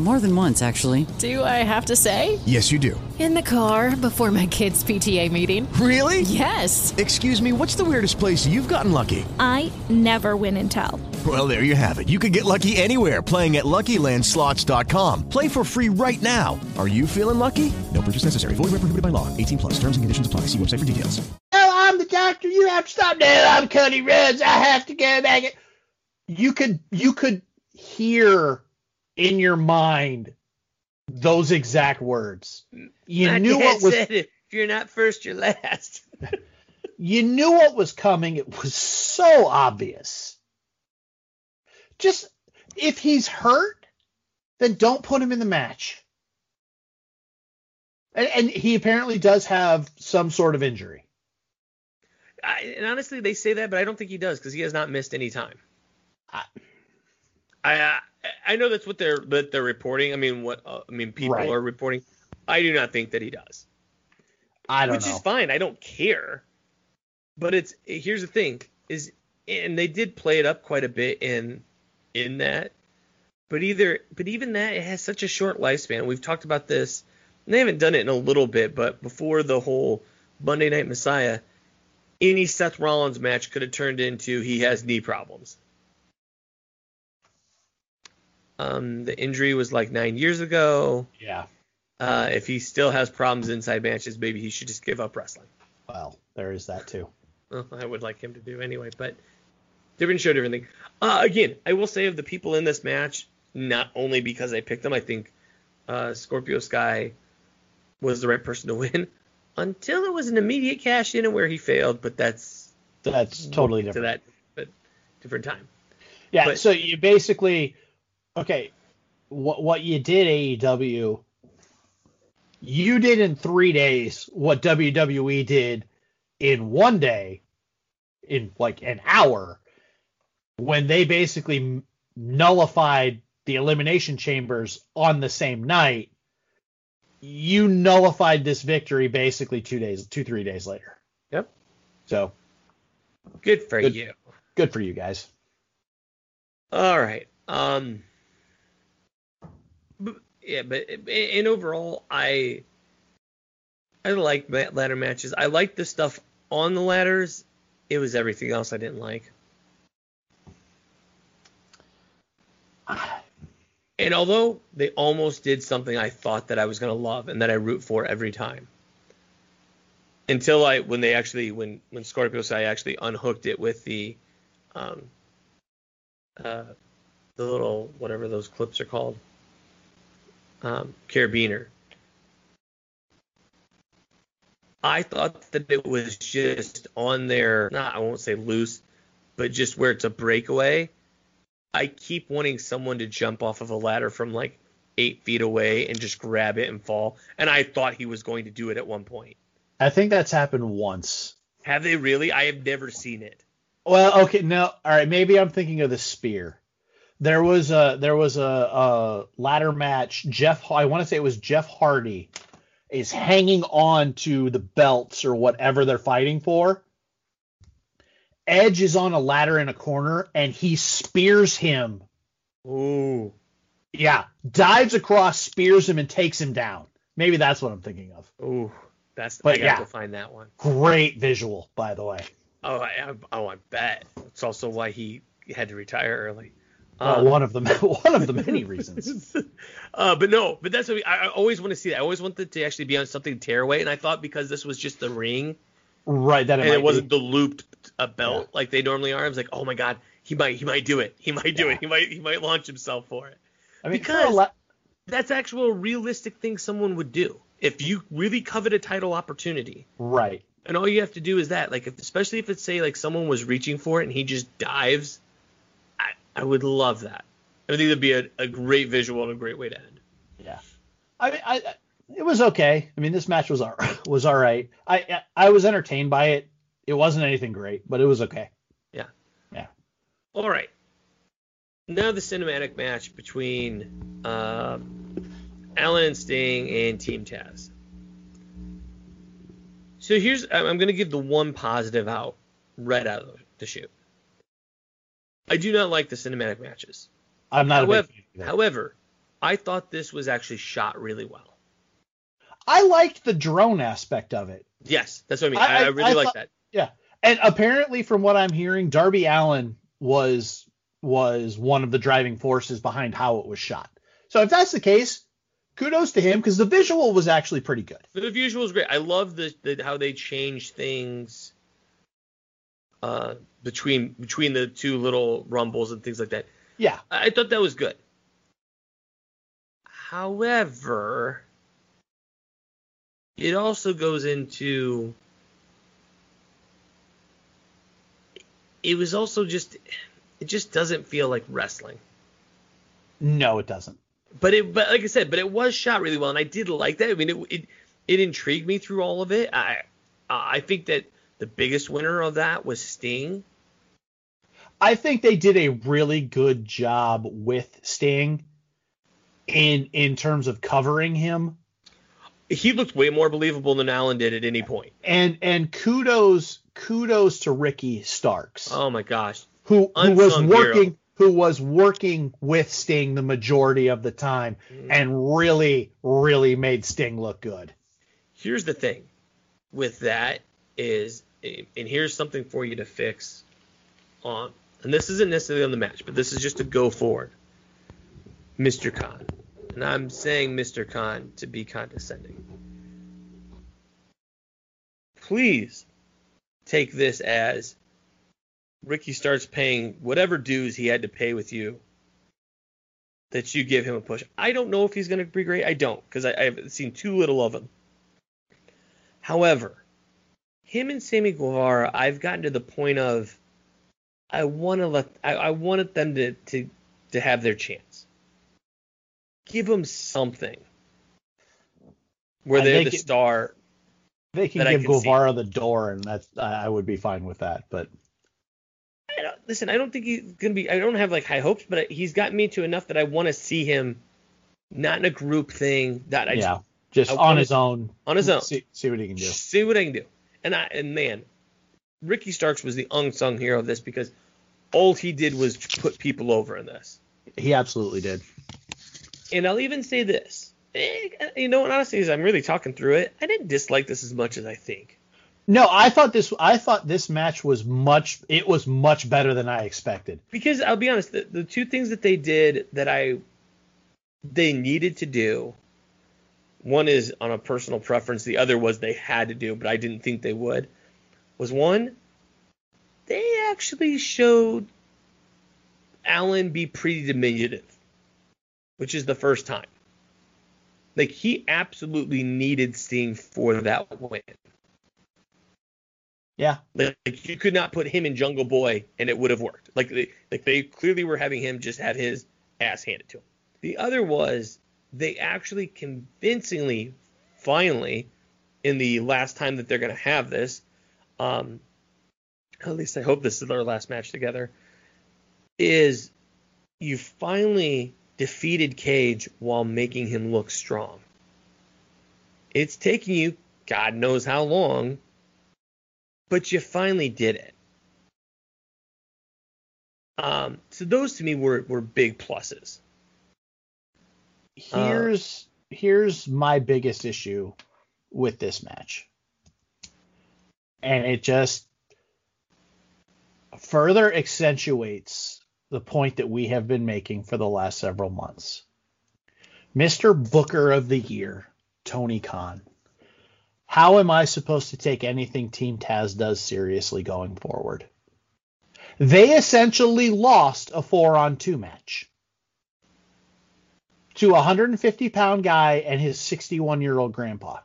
More than once, actually. Do I have to say? Yes, you do. In the car before my kids' PTA meeting. Really? Yes. Excuse me, what's the weirdest place you've gotten lucky? I never win and tell. Well, there you have it. You can get lucky anywhere playing at LuckyLandSlots.com. Play for free right now. Are you feeling lucky? No purchase necessary. Void where prohibited by law. 18 plus. Terms and conditions apply. See website for details. Oh, I'm the doctor. You have to stop. No, I'm Cody Rhodes. I have to go back. You could you could hear in your mind those exact words. You My knew what was said, if you're not first, you're last. you knew what was coming. It was so obvious. Just if he's hurt, then don't put him in the match. And, and he apparently does have some sort of injury. I, and honestly, they say that, but I don't think he does because he has not missed any time. I- I I, know that's what they're that they're reporting. I mean, what uh, I mean, people Right. are reporting. I do not think that he does, I don't which know. is fine. I don't care. But it's here's the thing is, and they did play it up quite a bit in in that. But either, but even that, it has such a short lifespan. We've talked about this. And they haven't done it in a little bit, but before the whole Monday Night Messiah, any Seth Rollins match could have turned into he has knee problems. Um, the injury was like nine years ago. Yeah. Uh, if he still has problems inside matches, maybe he should just give up wrestling. Well, there is that too. Well, I would like him to do anyway, but different show, different thing. Uh, again, I will say of the people in this match, not only because I picked them, I think uh, Scorpio Sky was the right person to win until it was an immediate cash in and where he failed, but that's That's totally different. to that, but different time. Yeah, But- so you basically okay, what what you did AEW you did in 3 days what WWE did in 1 day in like an hour when they basically nullified the elimination chambers on the same night. You nullified this victory basically 2 days 2 3 days later. Yep. So, Good for Good. you. good for you guys. All right. Um. But- yeah, but in overall, I I like ladder matches. I like the stuff on the ladders. It was everything else I didn't like. And although they almost did something I thought that I was gonna love and that I root for every time, until I when they actually when when Scorpio Sky actually unhooked it with the um uh the little whatever those clips are called um carabiner I thought that it was just on there not I won't say loose but just where it's a breakaway I keep wanting someone to jump off of a ladder from like eight feet away and just grab it and fall and I thought he was going to do it at one point I think that's happened once. have they really I have never seen it Well, okay, no, all right. Maybe I'm thinking of the spear. There was a there was a, a ladder match. Jeff, I want to say it was Jeff Hardy, is hanging on to the belts or whatever they're fighting for. Edge is on a ladder in a corner and he spears him. Ooh. Yeah, dives across, spears him, and takes him down. Maybe that's what I'm thinking of. Ooh, that's But I gotta yeah. go find that one. Great visual, by the way. Oh, I, I, oh, I bet. It's also why he had to retire early. Uh, Um, one of the one of the many reasons. uh, but no, but that's what we, I, I always want to see that. I always wanted to actually be on something tearaway, and I thought because this was just the ring Right, that it and it wasn't be. the looped uh, belt like they normally are, I was like, oh my god, he might he might do it. He might do it. He might he might launch himself for it. I mean, because la- that's actual realistic thing someone would do if you really covet a title opportunity. right. And all you have to do is that, like, if, especially if it's say like someone was reaching for it and he just dives, I, would love that. I think that'd be a, a great visual and a great way to end. Yeah. I mean, I, it was okay. I mean, this match was all, was all right. I, I was entertained by it. It wasn't anything great, but it was okay. Yeah. Yeah. All right. Now the cinematic match between uh, Allin and Sting and Team Taz. So here's I'm I'm gonna give the one positive out right out of the chute. I do not like the cinematic matches. I'm not a However, big fan of that. however, I thought this was actually shot really well. I liked the drone aspect of it. Yes, that's what I mean. I- I, I really like that. Yeah. And apparently, from what I'm hearing, Darby Allin was was one of the driving forces behind how it was shot. So if that's the case, kudos to him because the visual was actually pretty good. The visual was great. I love the, the how they change things uh, between between the two little rumbles and things like that. Yeah. I I thought that was good. However, it also goes into it was also just it just doesn't feel like wrestling. No, it doesn't. But it, but like I said, but it was shot really well, and I did like that. I mean, it it, it intrigued me through all of it. I I think that the biggest winner of that was Sting. I think they did a really good job with Sting in in terms of covering him. He looked way more believable than Allin did at any point. And and kudos kudos to Ricky Starks, Oh my gosh, who who was working hero. who was working with Sting the majority of the time Mm. and really really made Sting look good. here's the thing with that is, and here's something for you to fix on, and this isn't necessarily on the match, but this is just to go forward. Mr. Khan, and I'm saying Mr. Khan to be condescending. Please take this as Ricky Starks paying whatever dues he had to pay with you that you give him a push. I don't know if he's going to be great. I don't because I've seen too little of him. However, him and Sammy Guevara, I've gotten to the point of I want to let I, I wanted them to, to to have their chance. Give them something where they're think the it- star. They can give can see. Guevara the door, and that's I would be fine with that. But I don't, listen, I don't think he's gonna be. I don't have like high hopes, but he's gotten me to enough that I want to see him, not in a group thing. That I yeah, just on his own. on his own. See, see what he can do. see what I can do. And I and man, Ricky Starks was the unsung hero of this because all he did was put people over in this. He absolutely did. And I'll even say this. eh, You know, and honestly, as I'm really talking through it, I didn't dislike this as much as I think. No, I thought this. I thought this match was much. It was much better than I expected. Because I'll be honest, the, the two things that they did that I they needed to do. One is on a personal preference. The other was they had to do, but I didn't think they would. Was one, they actually showed Allin be pretty diminutive, which is the first time. Like he absolutely needed Sting for that win. Yeah, Like you could not put him in Jungle Boy and it would have worked. Like they, like they clearly were having him just have his ass handed to him. The other was they actually convincingly, finally, in the last time that they're going to have this, um, at least I hope this is their last match together, is you finally defeated Cage while making him look strong. It's taking you God knows how long, but you finally did it. Um, so those to me were, were big pluses. Uh, here's here's my biggest issue with this match, and it just further accentuates the point that we have been making for the last several months. Mr. Booker of the Year, Tony Khan. How am I supposed to take anything Team Taz does seriously going forward? They essentially lost a four on two match to a 150 pound guy and his 61 year old grandpa.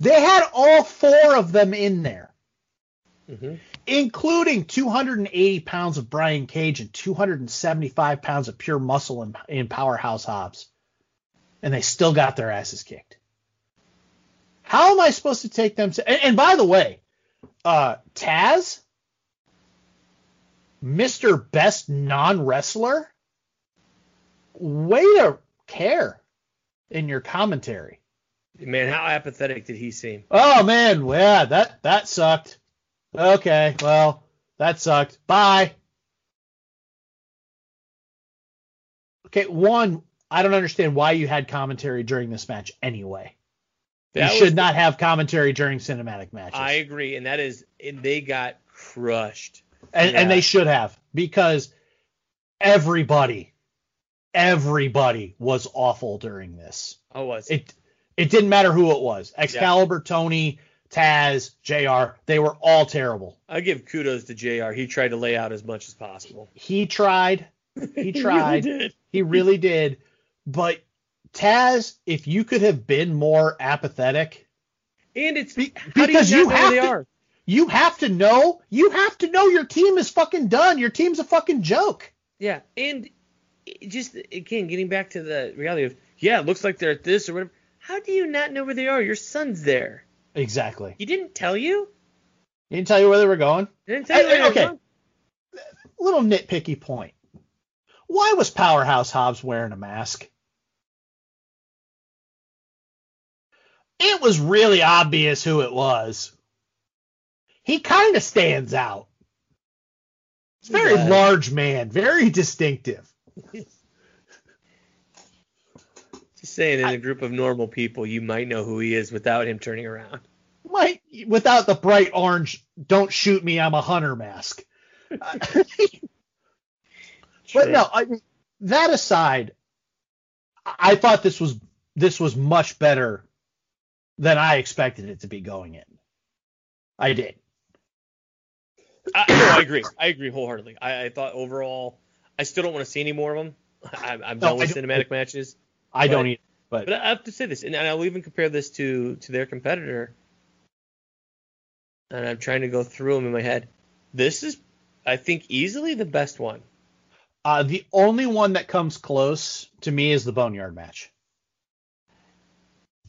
They had all four of them in there, Mm-hmm. including 280 pounds of Brian Cage and 275 pounds of pure muscle in, in Powerhouse Hobbs. And they still got their asses kicked. How am I supposed to take them? To, and, and by the way, uh, Taz, Mr. Best Non Wrestler, way to care in your commentary. Man, how apathetic did he seem? Oh man, yeah, that that sucked. Okay, well, that sucked. Bye. Okay, one, I don't understand why you had commentary during this match anyway. That you was should not have commentary during cinematic matches. I agree, and that is, and they got crushed. and, and they should have because everybody, everybody was awful during this. Oh, I was. It it didn't matter who it was. Excalibur, Tony, Taz, Jr. They were all terrible. I give kudos to Jr. He tried to lay out as much as possible. He tried. He tried. he, did. He really did. But Taz, if you could have been more apathetic, And it's Be- you because you know have they to- are? you have to know. You have to know your team is fucking done. Your team's a fucking joke. Yeah, and just again getting back to the reality of yeah, it looks like they're at this or whatever. How do you not know where they are? Your son's there. Exactly. He didn't tell you. He didn't tell you where they were going. He didn't tell you where were okay. little nitpicky point. Why was Powerhouse Hobbs wearing a mask? It was really obvious who it was. He kind of stands out. He's a very large man, very distinctive. Just saying, in a group of normal people, you might know who he is without him turning around. Might without the bright orange "Don't shoot me, I'm a hunter" mask. but no, I that aside, I thought this was this was much better than I expected it to be going in. I did. I, no, I agree. I agree wholeheartedly. I, I thought overall, I still don't want to see any more of them. I, I'm No, done with I cinematic matches. I But- don't either. But, But I have to say this, and I'll even compare this to to their competitor. And I'm trying to go through them in my head. This is, I think, easily the best one. uh, the only one that comes close to me is the Boneyard match.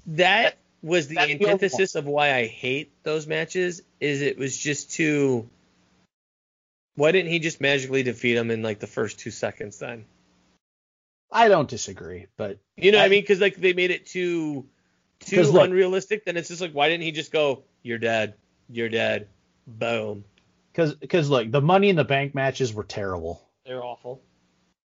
That was the that's the antithesis of why I hate those matches. Is it was just too. Why didn't he just magically defeat him in like the first two seconds then? I don't disagree, but You know what I I- mean? Because like they made it too too 'Cause look- unrealistic. Then it's just like, why didn't he just go, "You're dead, you're dead," boom? because because look, the Money in the Bank matches were terrible. They're awful.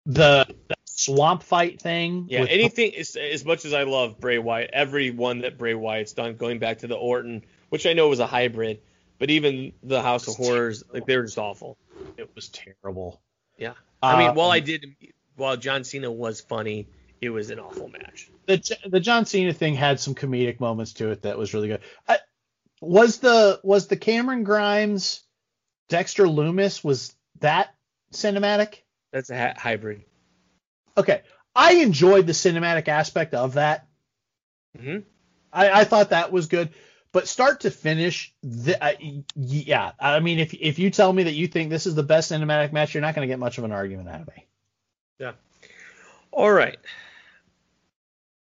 The, the swamp fight thing. Yeah, with- anything as, as much as I love Bray Wyatt, every one that Bray Wyatt's done, going back to the Orton, which I know was a hybrid, but even the House of Horrors, like they were just awful. it was terrible. Yeah, I mean, Um, while I did, while John Cena was funny, it was an awful match. the the John Cena thing had some comedic moments to it that was really good. I, was the was the Cameron Grimes Dexter Lumis was that cinematic? That's a ha- hybrid. Okay, I enjoyed the cinematic aspect of that. hmm I, I thought that was good, but start to finish, the, uh, yeah. I mean, if if you tell me that you think this is the best cinematic match, you're not going to get much of an argument out of me. Yeah. All right.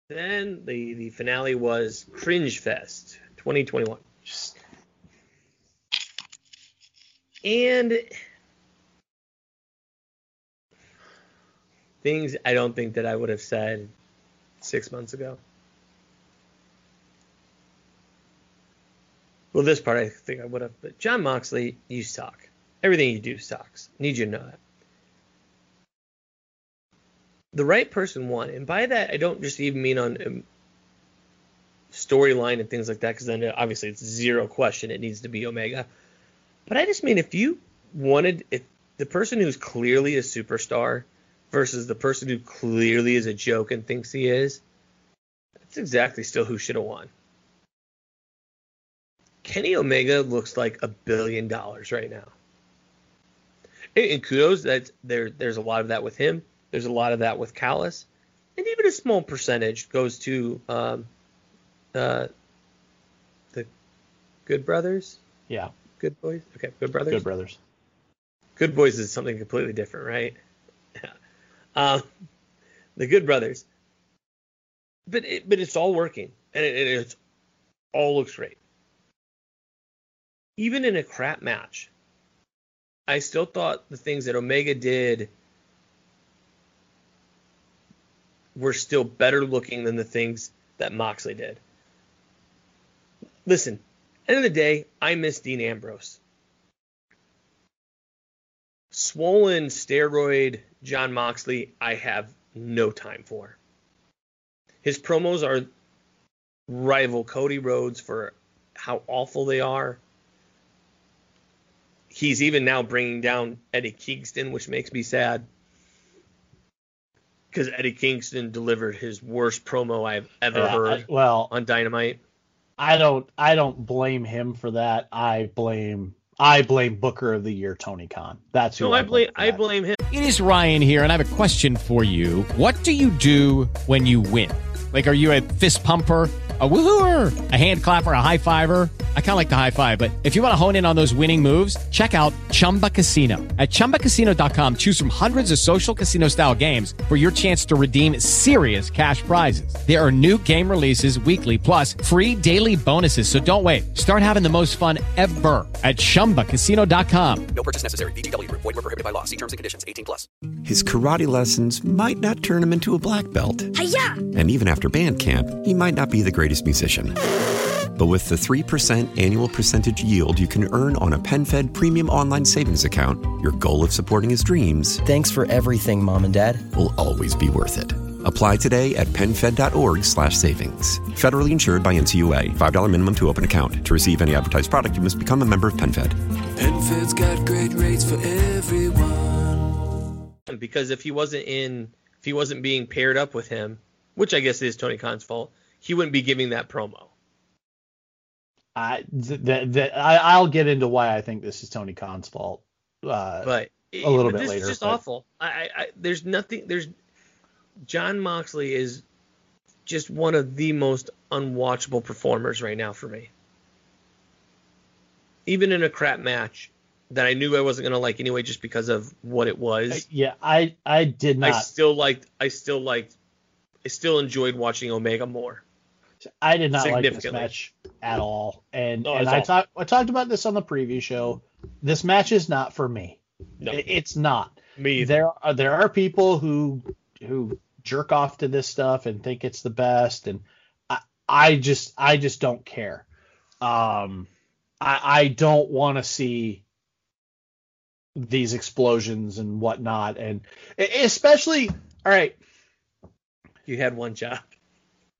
Then the the finale was Cringe Fest 2021. And things I don't think that I would have said six months ago. Well, this part I think I would have, but Jon Moxley, you suck. Everything you do sucks. Need you to know that. The right person won, and by that I don't just even mean on um, storyline and things like that, because then uh, obviously it's zero question it needs to be Omega. But I just mean if you wanted if the person who's clearly a superstar versus the person who clearly is a joke and thinks he is, that's exactly still who should have won. Kenny Omega looks like a billion dollars right now. And, and kudos that there there's a lot of that with him. There's a lot of that with Callis, and even a small percentage goes to um, uh, the Good Brothers. Yeah, Good Boys. Okay, Good Brothers. good brothers. Good Boys is something completely different, right? Yeah. Um, the Good Brothers. But it, but it's all working, and it, it it's all looks great. Even in a crap match, I still thought the things that Omega did were still better looking than the things that Moxley did. Listen, end of the day, I miss Dean Ambrose swollen steroid Jon Moxley, I have no time for. His promos are rival Cody Rhodes for how awful they are. He's even now bringing down Eddie Kingston, which makes me sad. Because Eddie Kingston delivered his worst promo I've ever Yeah, heard I- well, on Dynamite. I don't I don't blame him for that. I blame I blame Booker of the Year Tony Khan. That's who No, I blame I blame him. It is Ryan here, and I have a question for you. What do you do when you win? Like, are you a fist pumper? A woohooer, a hand clapper, a high fiver. I kind of like the high five, but if you want to hone in on those winning moves, check out Chumba Casino. At ChumbaCasino.com, choose from hundreds of social casino style games for your chance to redeem serious cash prizes. There are new game releases weekly, plus free daily bonuses. So don't wait. Start having the most fun ever at ChumbaCasino.com. No purchase necessary. VGW Group. Void were prohibited by law. See terms and conditions. 18 plus. His karate lessons might not turn him into a black belt. Hiya! And even after band camp, he might not be the greatest musician. But with the 3% annual percentage yield you can earn on a PenFed premium online savings account, your goal of supporting his dreams Thanks for everything, Mom and Dad. will always be worth it. Apply today at PenFed.org slash savings. Federally insured by NCUA. $5 minimum to open account. To receive any advertised product, you must become a member of PenFed. PenFed's got great rates for everyone. because if he wasn't in, if he wasn't being paired up with him, which I guess is Tony Khan's fault, he wouldn't be giving that promo. I th- th- th- I I'll get into why I think this is Tony Khan's fault. Uh, But a little but bit this later. is just but- awful. I, I, I there's nothing. There's Jon Moxley is just one of the most unwatchable performers right now for me. Even in a crap match that I knew I wasn't gonna like anyway, just because of what it was. Yeah, I I did not. I still liked. I still liked. I still enjoyed watching Omega more. I did not like this match at all. And Oh, and I talked I talked about this on the preview show. This match is not for me. No. It's not. Me either. There are there are people who who jerk off to this stuff and think it's the best and I I just I just don't care. Um I I don't want to see these explosions and whatnot and especially all right You had one job.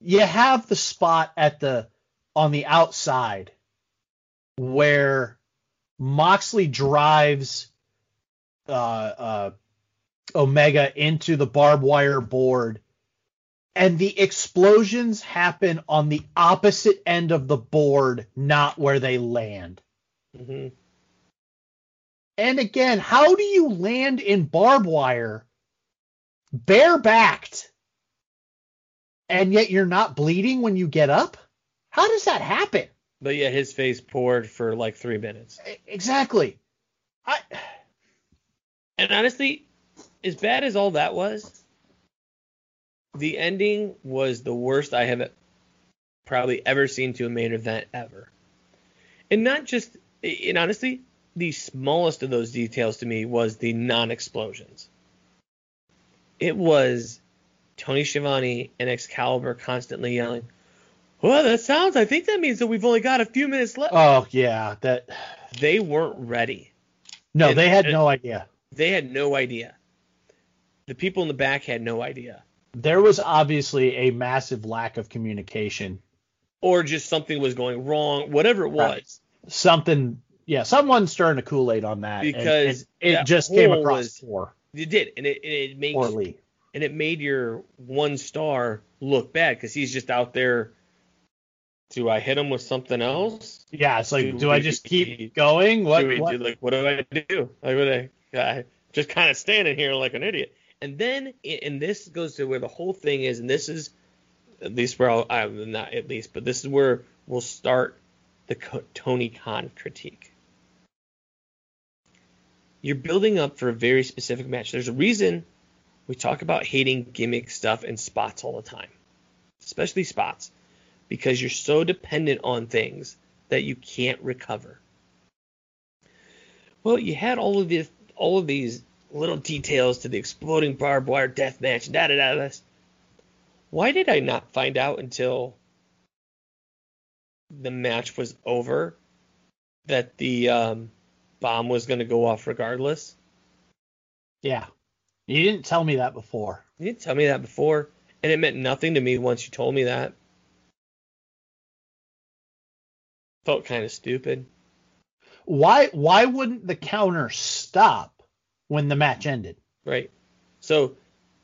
You have the spot at the on the outside where Moxley drives uh, uh, Omega into the barbed wire board, and the explosions happen on the opposite end of the board, not where they land. hmm And again, how do you land in barbed wire barebacked and yet you're not bleeding when you get up? How does that happen? But yeah, his face poured for like three minutes. Exactly. I And honestly, as bad as all that was, the ending was the worst I have probably ever seen to a main event ever. And not just, and honestly, the smallest of those details to me was the non explosions. It was Tony Schiavone and Excalibur constantly yelling, Well, that sounds, I think that means that we've only got a few minutes left. oh yeah, that They weren't ready. no, And- they had and- no idea. They had no idea. The people in the back had no idea. There was obviously a massive lack of communication. Or just something was going wrong, whatever it was. Right. Something yeah, someone's stirring a Kool-Aid on that. and Because it, it just came across was- poor. You did, and it, and it makes Poorly. And it made your one star look bad because he's just out there. Do I hit him with something else? Yeah, it's like, Do do, I just keep going? What? do we what? do like what do I do? Like what I, I just kind of standing here like an idiot. And then and this goes to where the whole thing is, and this is at least where I'll, I'm not at least, but this is where we'll start the Co- Tony Khan critique. You're building up for a very specific match. There's a reason we talk about hating gimmick stuff and spots all the time, especially spots, because you're so dependent on things that you can't recover. Well, you had all of this, all of these little details to the exploding barbed wire death match, da da da. da. Why did I not find out until the match was over that the um, bomb was going to go off regardless? Yeah. You didn't tell me that before. You didn't tell me that before, and it meant nothing to me once you told me that. Felt kind of stupid. Why why wouldn't the counter stop when the match ended? Right. So,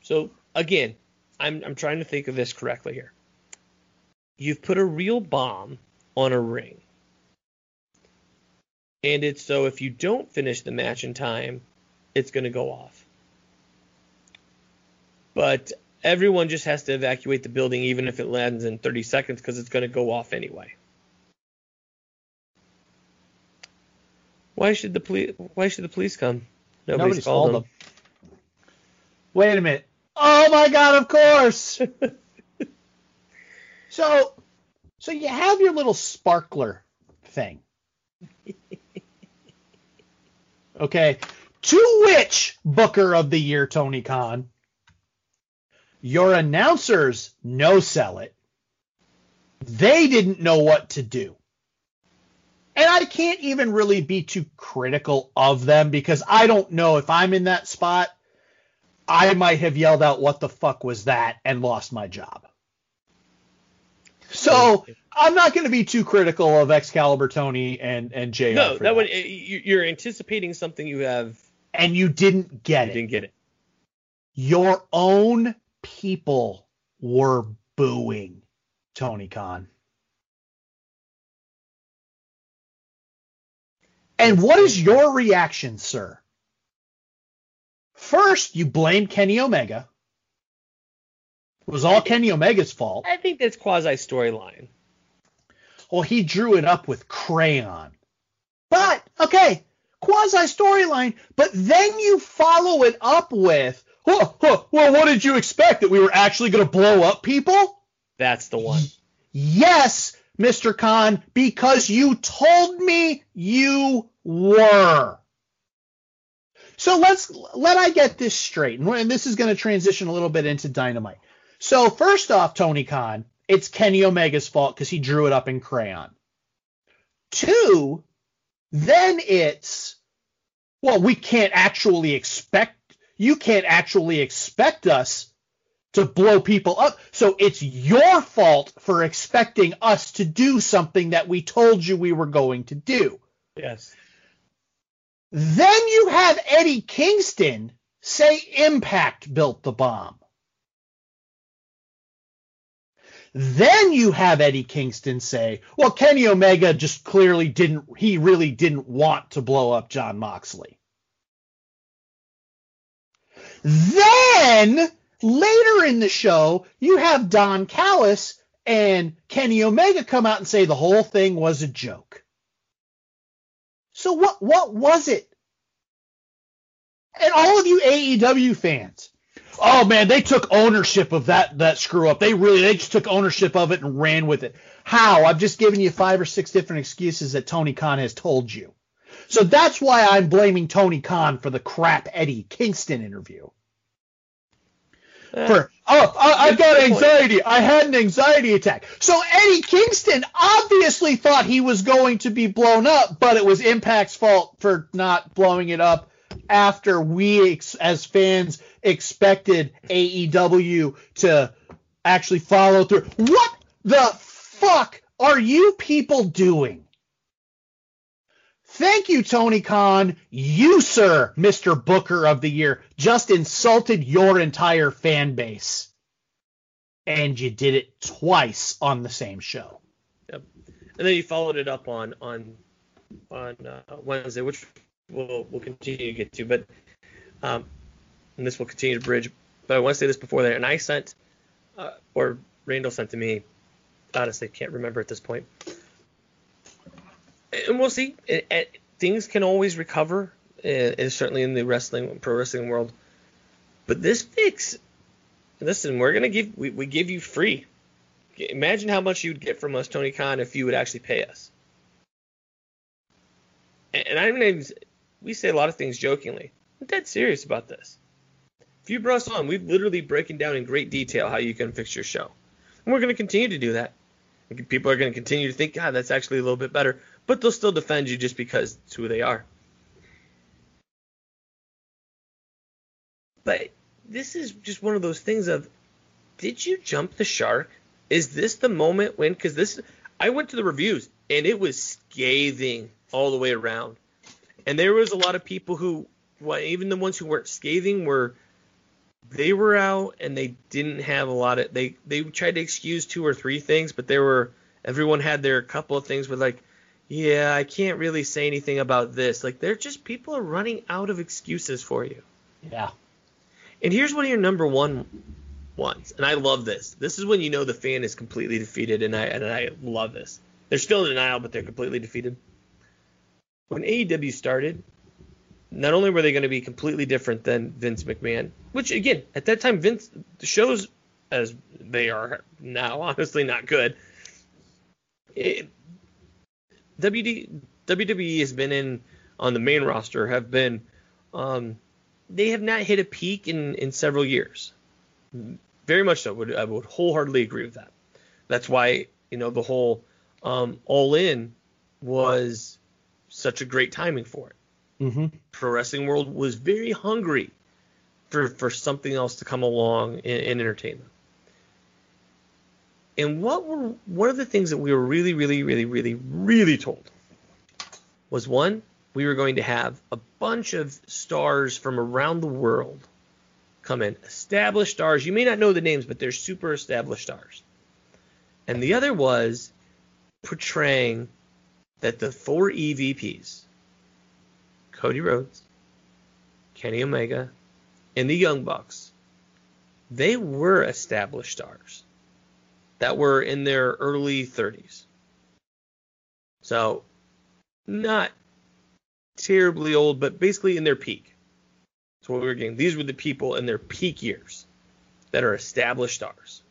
so again, I'm I'm trying to think of this correctly here. You've put a real bomb on a ring, and it's so if you don't finish the match in time, it's going to go off. But everyone just has to evacuate the building, even if it lands in 30 seconds, because it's going to go off anyway. Why should the police? Why should the police come? Nobody's, called, them. Wait a minute. Oh my god, of course. so so you have your little sparkler thing. Okay. To which Booker of the Year Tony Khan? Your announcers no sell it. They didn't know what to do. And I can't even really be too critical of them because I don't know if I'm in that spot. I might have yelled out, What the fuck was that? and lost my job. So I'm not going to be too critical of Excalibur Tony and, and JR. No, for that would eh, you- you're anticipating something you have And you didn't get you it. didn't get it. Your own people were booing Tony Khan. And what is your reaction, sir? First, you blame Kenny Omega. It was all Kenny Omega's fault. I think that's quasi storyline. Well, he drew it up with crayon. But, okay, quasi storyline, but then you follow it up with, well, well, well, what did you expect? That we were actually going to blow up people? That's the one. Yes, Mr. Khan, because you told me you were. So let's let I get this straight, and this is going to transition a little bit into Dynamite. So first off, Tony Khan, it's Kenny Omega's fault because he drew it up in crayon. Two, then it's well, we can't actually expect you can't actually expect us to blow people up. So it's your fault for expecting us to do something that we told you we were going to do. Yes. Then you have Eddie Kingston say Impact built the bomb. Then you have Eddie Kingston say, well, Kenny Omega just clearly didn't, he really didn't want to blow up Jon Moxley. Then later in the show, you have Don Callis and Kenny Omega come out and say the whole thing was a joke. So what what was it? And all of you AEW fans, oh man, they took ownership of that that screw up. They really they just took ownership of it and ran with it. How? I've just given you five or six different excuses that Tony Khan has told you. So that's why I'm blaming Tony Khan for the crap Eddie Kingston interview. For oh, I, I got anxiety. I had an anxiety attack. So Eddie Kingston obviously thought he was going to be blown up, but it was Impact's fault for not blowing it up after we as fans expected AEW to actually follow through. What the fuck are you people doing? Thank you, Tony Khan. You, sir, Mr. Booker of the Year, just insulted your entire fan base. And you did it twice on the same show. Yep. And then you followed it up on on on uh, Wednesday, which we'll we'll continue to get to, but um, and this will continue to bridge. But I want to say this before that, and I sent uh, or Randall sent to me. Honestly, can't remember at this point. And we'll see. It, it, things can always recover, uh, certainly in the wrestling pro wrestling world. But this fix, listen, we're gonna give we, we give you free. Imagine how much you'd get from us, Tony Khan, if you would actually pay us. And, and I mean, we say a lot of things jokingly. I'm dead serious about this. If you brought us on, we've literally broken down in great detail how you can fix your show. And we're to continue to do that. People are going to continue to think, God, that's actually a little bit better. But they'll still defend you just because it's who they are. But this is just one of those things of, did you jump the shark? Is this the moment when? Because this, I went to the reviews and it was scathing all the way around. And there was a lot of people who, well, even the ones who weren't scathing, were they were out and they didn't have a lot of they they tried to excuse two or three things, but there were everyone had their couple of things with like, yeah, I can't really say anything about this. Like they're just people are running out of excuses for you. Yeah. And here's one of your number one ones, and I love this. This is when you know the fan is completely defeated, and I and I love this. They're still in denial, but they're completely defeated when AEW started, not only were they going to be completely different than Vince McMahon, which again at that time Vince the shows as they are now honestly not good. It, WD, WWE has been in on the main roster have been um, they have not hit a peak in in several years. Very much so. Would I would wholeheartedly agree with that. That's why you know the whole um, all in was such a great timing for it. Mm-hmm. Pro wrestling world was very hungry for for something else to come along in, in entertainment. And what were one of the things that we were really, really, really, really, really told was one, we were going to have a bunch of stars from around the world come in. Established stars. You may not know the names, but they're super established stars. And the other was portraying that the four EVPs, Cody Rhodes, Kenny Omega, and the Young Bucks, they were established stars that were in their early 30s. So, not terribly old, but basically in their peak. That's what we were getting. These were the people in their peak years that are established stars.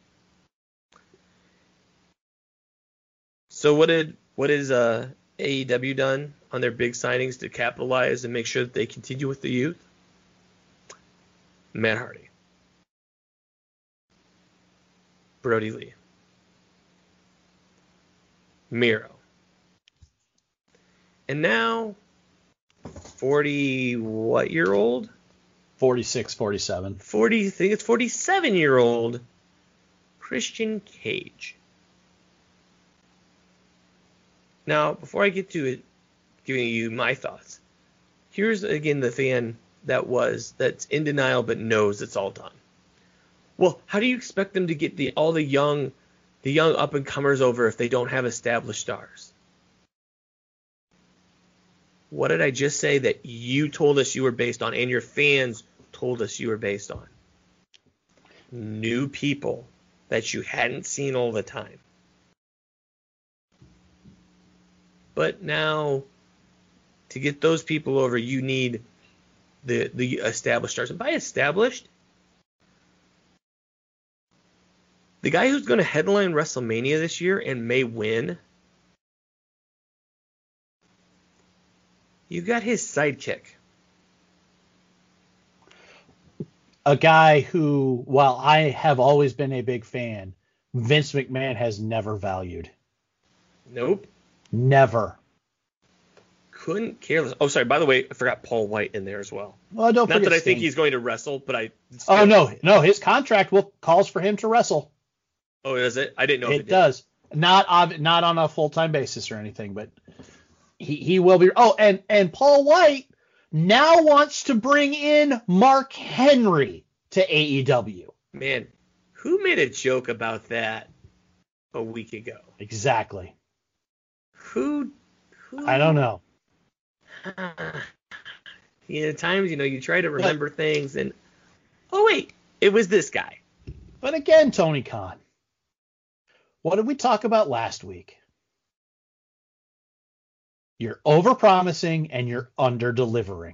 So what did what is uh, AEW done on their big signings to capitalize and make sure that they continue with the youth? Matt Hardy, Brodie Lee, Miro, and now 40 what year old? 46, 47. 40, I think it's 47 year old Christian Cage. Now, before I get to it, giving you my thoughts, here's again the fan that was that's in denial but knows it's all done. Well, how do you expect them to get the all the young, the young up and comers over if they don't have established stars? What did I just say that you told us you were based on and your fans told us you were based on? New people that you hadn't seen all the time. But now, to get those people over, you need the the established stars. And by established, the guy who's going to headline WrestleMania this year and may win, you got his sidekick. A guy who, while I have always been a big fan, Vince McMahon has never valued. Nope. Never. Couldn't care less. Oh, sorry. By the way, I forgot Paul White in there as well. Well, don't Not that I think Sting. he's going to wrestle, but I. Oh no, no, his contract will calls for him to wrestle. Oh, does it? I didn't know. it it does. Not not on a full time basis or anything, but he he will be. Oh, and and Paul White now wants to bring in Mark Henry to AEW. Man, who made a joke about that a week ago? Exactly. Who? who I don't know. you know, at times, you know, you try to remember things, and oh wait, it was this guy. But again, Tony Khan, what did we talk about last week? You're overpromising and you're under-delivering.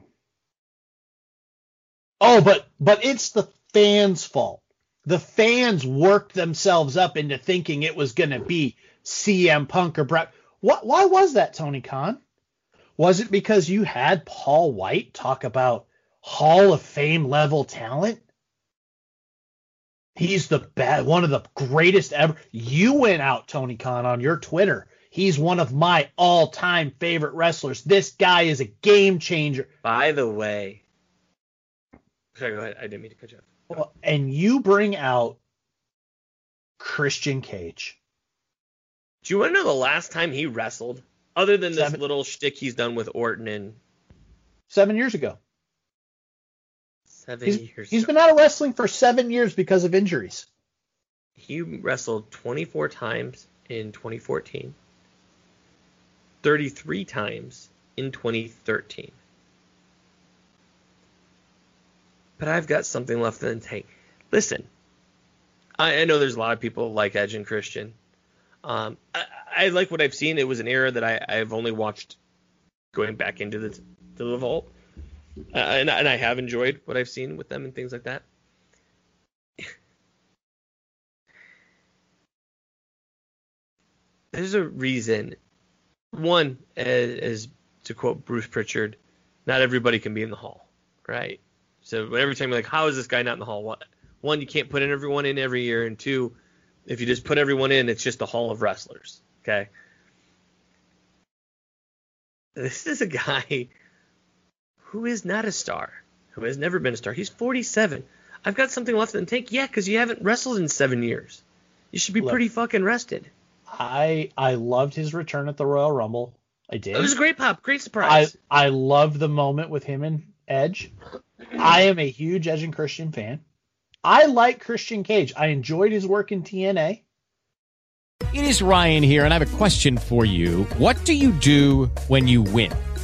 Oh, but but it's the fans' fault. The fans worked themselves up into thinking it was going to be CM Punk or Brett. What? Why was that, Tony Khan? Was it because you had Paul White talk about Hall of Fame level talent? He's the best, one of the greatest ever. You went out, Tony Khan, on your Twitter. He's one of my all-time favorite wrestlers. This guy is a game changer. By the way, sorry, go ahead. I didn't mean to cut you off. Well, and you bring out Christian Cage. Do you want to know the last time he wrestled, other than this Seven- little shtick he's done with Orton and Seven years ago. Seven He's, years? he's been out of wrestling for seven years because of injuries. He wrestled 24 times in 2014, 33 times in 2013. But I've got something left in the tank. Listen, I, I know there's a lot of people like Edge and Christian. Um, I, I like what I've seen. It was an era that I, I've only watched going back into the to the vault, uh, and, and I have enjoyed what I've seen with them and things like that. there's a reason. One, as, as to quote Bruce Pritchard, not everybody can be in the hall, right? So every time you're like, how is this guy not in the hall? One, you can't put in everyone in every year, and two, if you just put everyone in, it's just a hall of wrestlers. Okay. This is a guy who is not a star, who has never been a star. He's 47. I've got something left in the tank. Yeah, because you haven't wrestled in seven years. You should be Look. pretty fucking rested. I I loved his return at the Royal Rumble. I did. It was a great pop, great I surprise. I loved the moment with him and Edge. I am a huge Edge and Christian fan. I like Christian Cage. I enjoyed his work in TNA. It is Ryan here, and I have a question for you. What do you do when you win?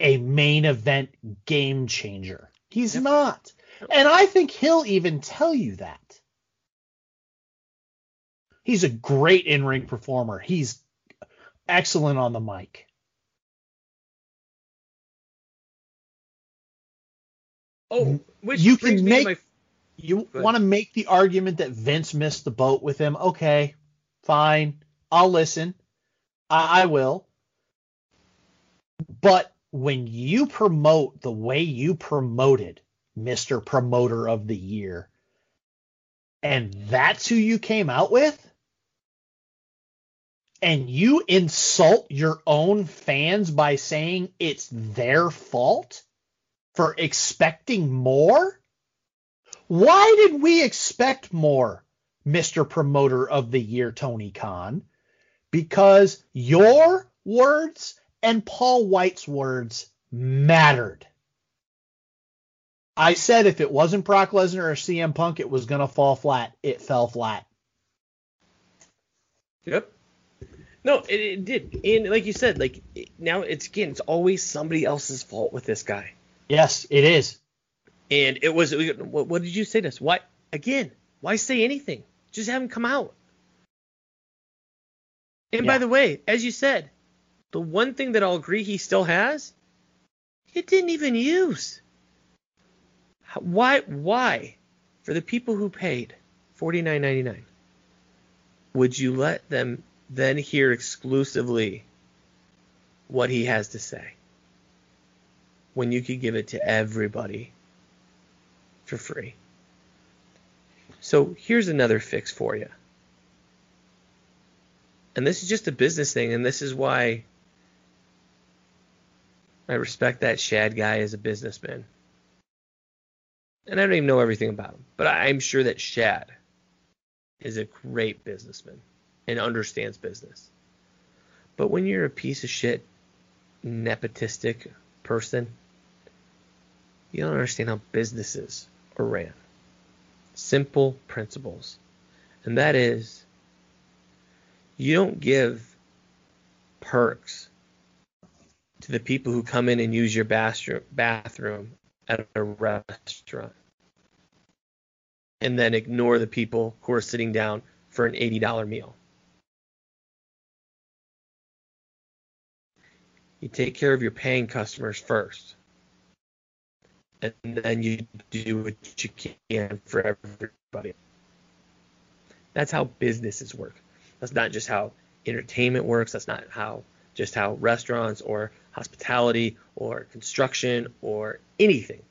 a main event game changer. He's not. And I think he'll even tell you that. He's a great in ring performer. He's excellent on the mic. Oh, which you can make my- you want to make the argument that Vince missed the boat with him. Okay, fine. I'll listen. I, I will. But when you promote the way you promoted Mr. Promoter of the Year, and that's who you came out with, and you insult your own fans by saying it's their fault for expecting more? Why did we expect more, Mr. Promoter of the Year, Tony Khan? Because your words and Paul White's words mattered. I said if it wasn't Brock Lesnar or CM Punk, it was going to fall flat. It fell flat. Yep. No, it, it did. And like you said, like now it's again, it's always somebody else's fault with this guy. Yes, it is. And it was. What, what did you say to us? Why again? Why say anything? Just have him come out. And by the way, as you said, the one thing that I'll agree he still has, it didn't even use. Why? Why? For the people who paid forty nine ninety nine, would you let them then hear exclusively what he has to say when you could give it to everybody for free? So here's another fix for you. And this is just a business thing, and this is why I respect that Shad guy as a businessman. And I don't even know everything about him, but I'm sure that Shad is a great businessman and understands business. But when you're a piece of shit, nepotistic person, you don't understand how businesses are ran. Simple principles. And that is, you don't give perks to the people who come in and use your bathroom, at a restaurant and then ignore the people who are sitting down for an $80 meal. You take care of your paying customers first. And then you do what you can for everybody. That's how businesses work. That's not just how entertainment works. That's not how just how restaurants or hospitality or construction or anything.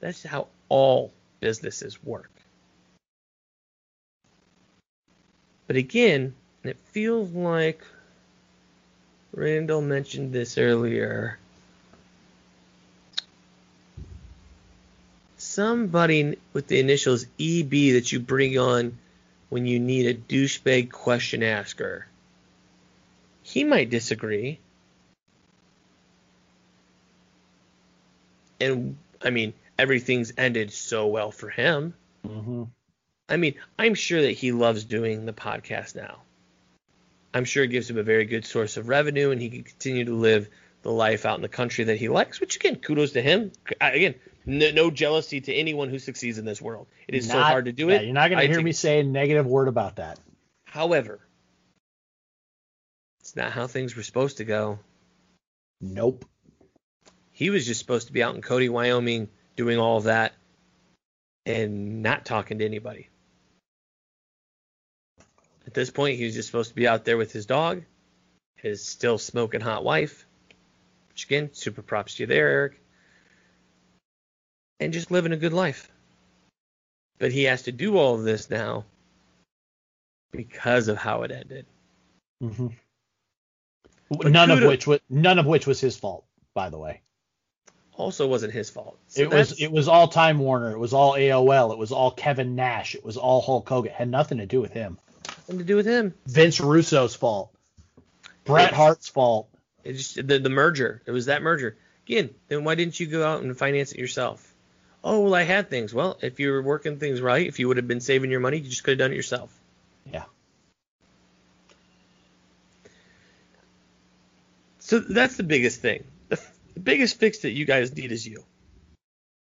That's how all businesses work. But again, it feels like Randall mentioned this earlier. Somebody with the initials EB that you bring on when you need a douchebag question asker. He might disagree. And I mean, everything's ended so well for him. Mm-hmm. I mean, I'm sure that he loves doing the podcast now. I'm sure it gives him a very good source of revenue, and he can continue to live the life out in the country that he likes. Which again, kudos to him. Again, no, no jealousy to anyone who succeeds in this world. It is so hard to do yeah, it. You're not going to hear take- me say a negative word about that. However, it's not how things were supposed to go. Nope. He was just supposed to be out in Cody, Wyoming, doing all of that and not talking to anybody. At this point, he was just supposed to be out there with his dog, his still smoking hot wife, which again, super props to you there, Eric, and just living a good life. But he has to do all of this now because of how it ended. hmm But None of which was none of which was his fault, by the way. Also wasn't his fault. So it was it was all Time Warner. It was all AOL. It was all Kevin Nash. It was all Hulk Hogan. It had nothing to do with him. nothing to do with him. Vince Russo's fault. Bret. Hart's fault. It just the the merger. It was that merger. Again, then why didn't you go out and finance it yourself? Oh well, I had things. Well, if you were working things right, if you would have been saving your money, you just could have done it yourself. Yeah. So that's the biggest thing. The, biggest fix that you guys need is you.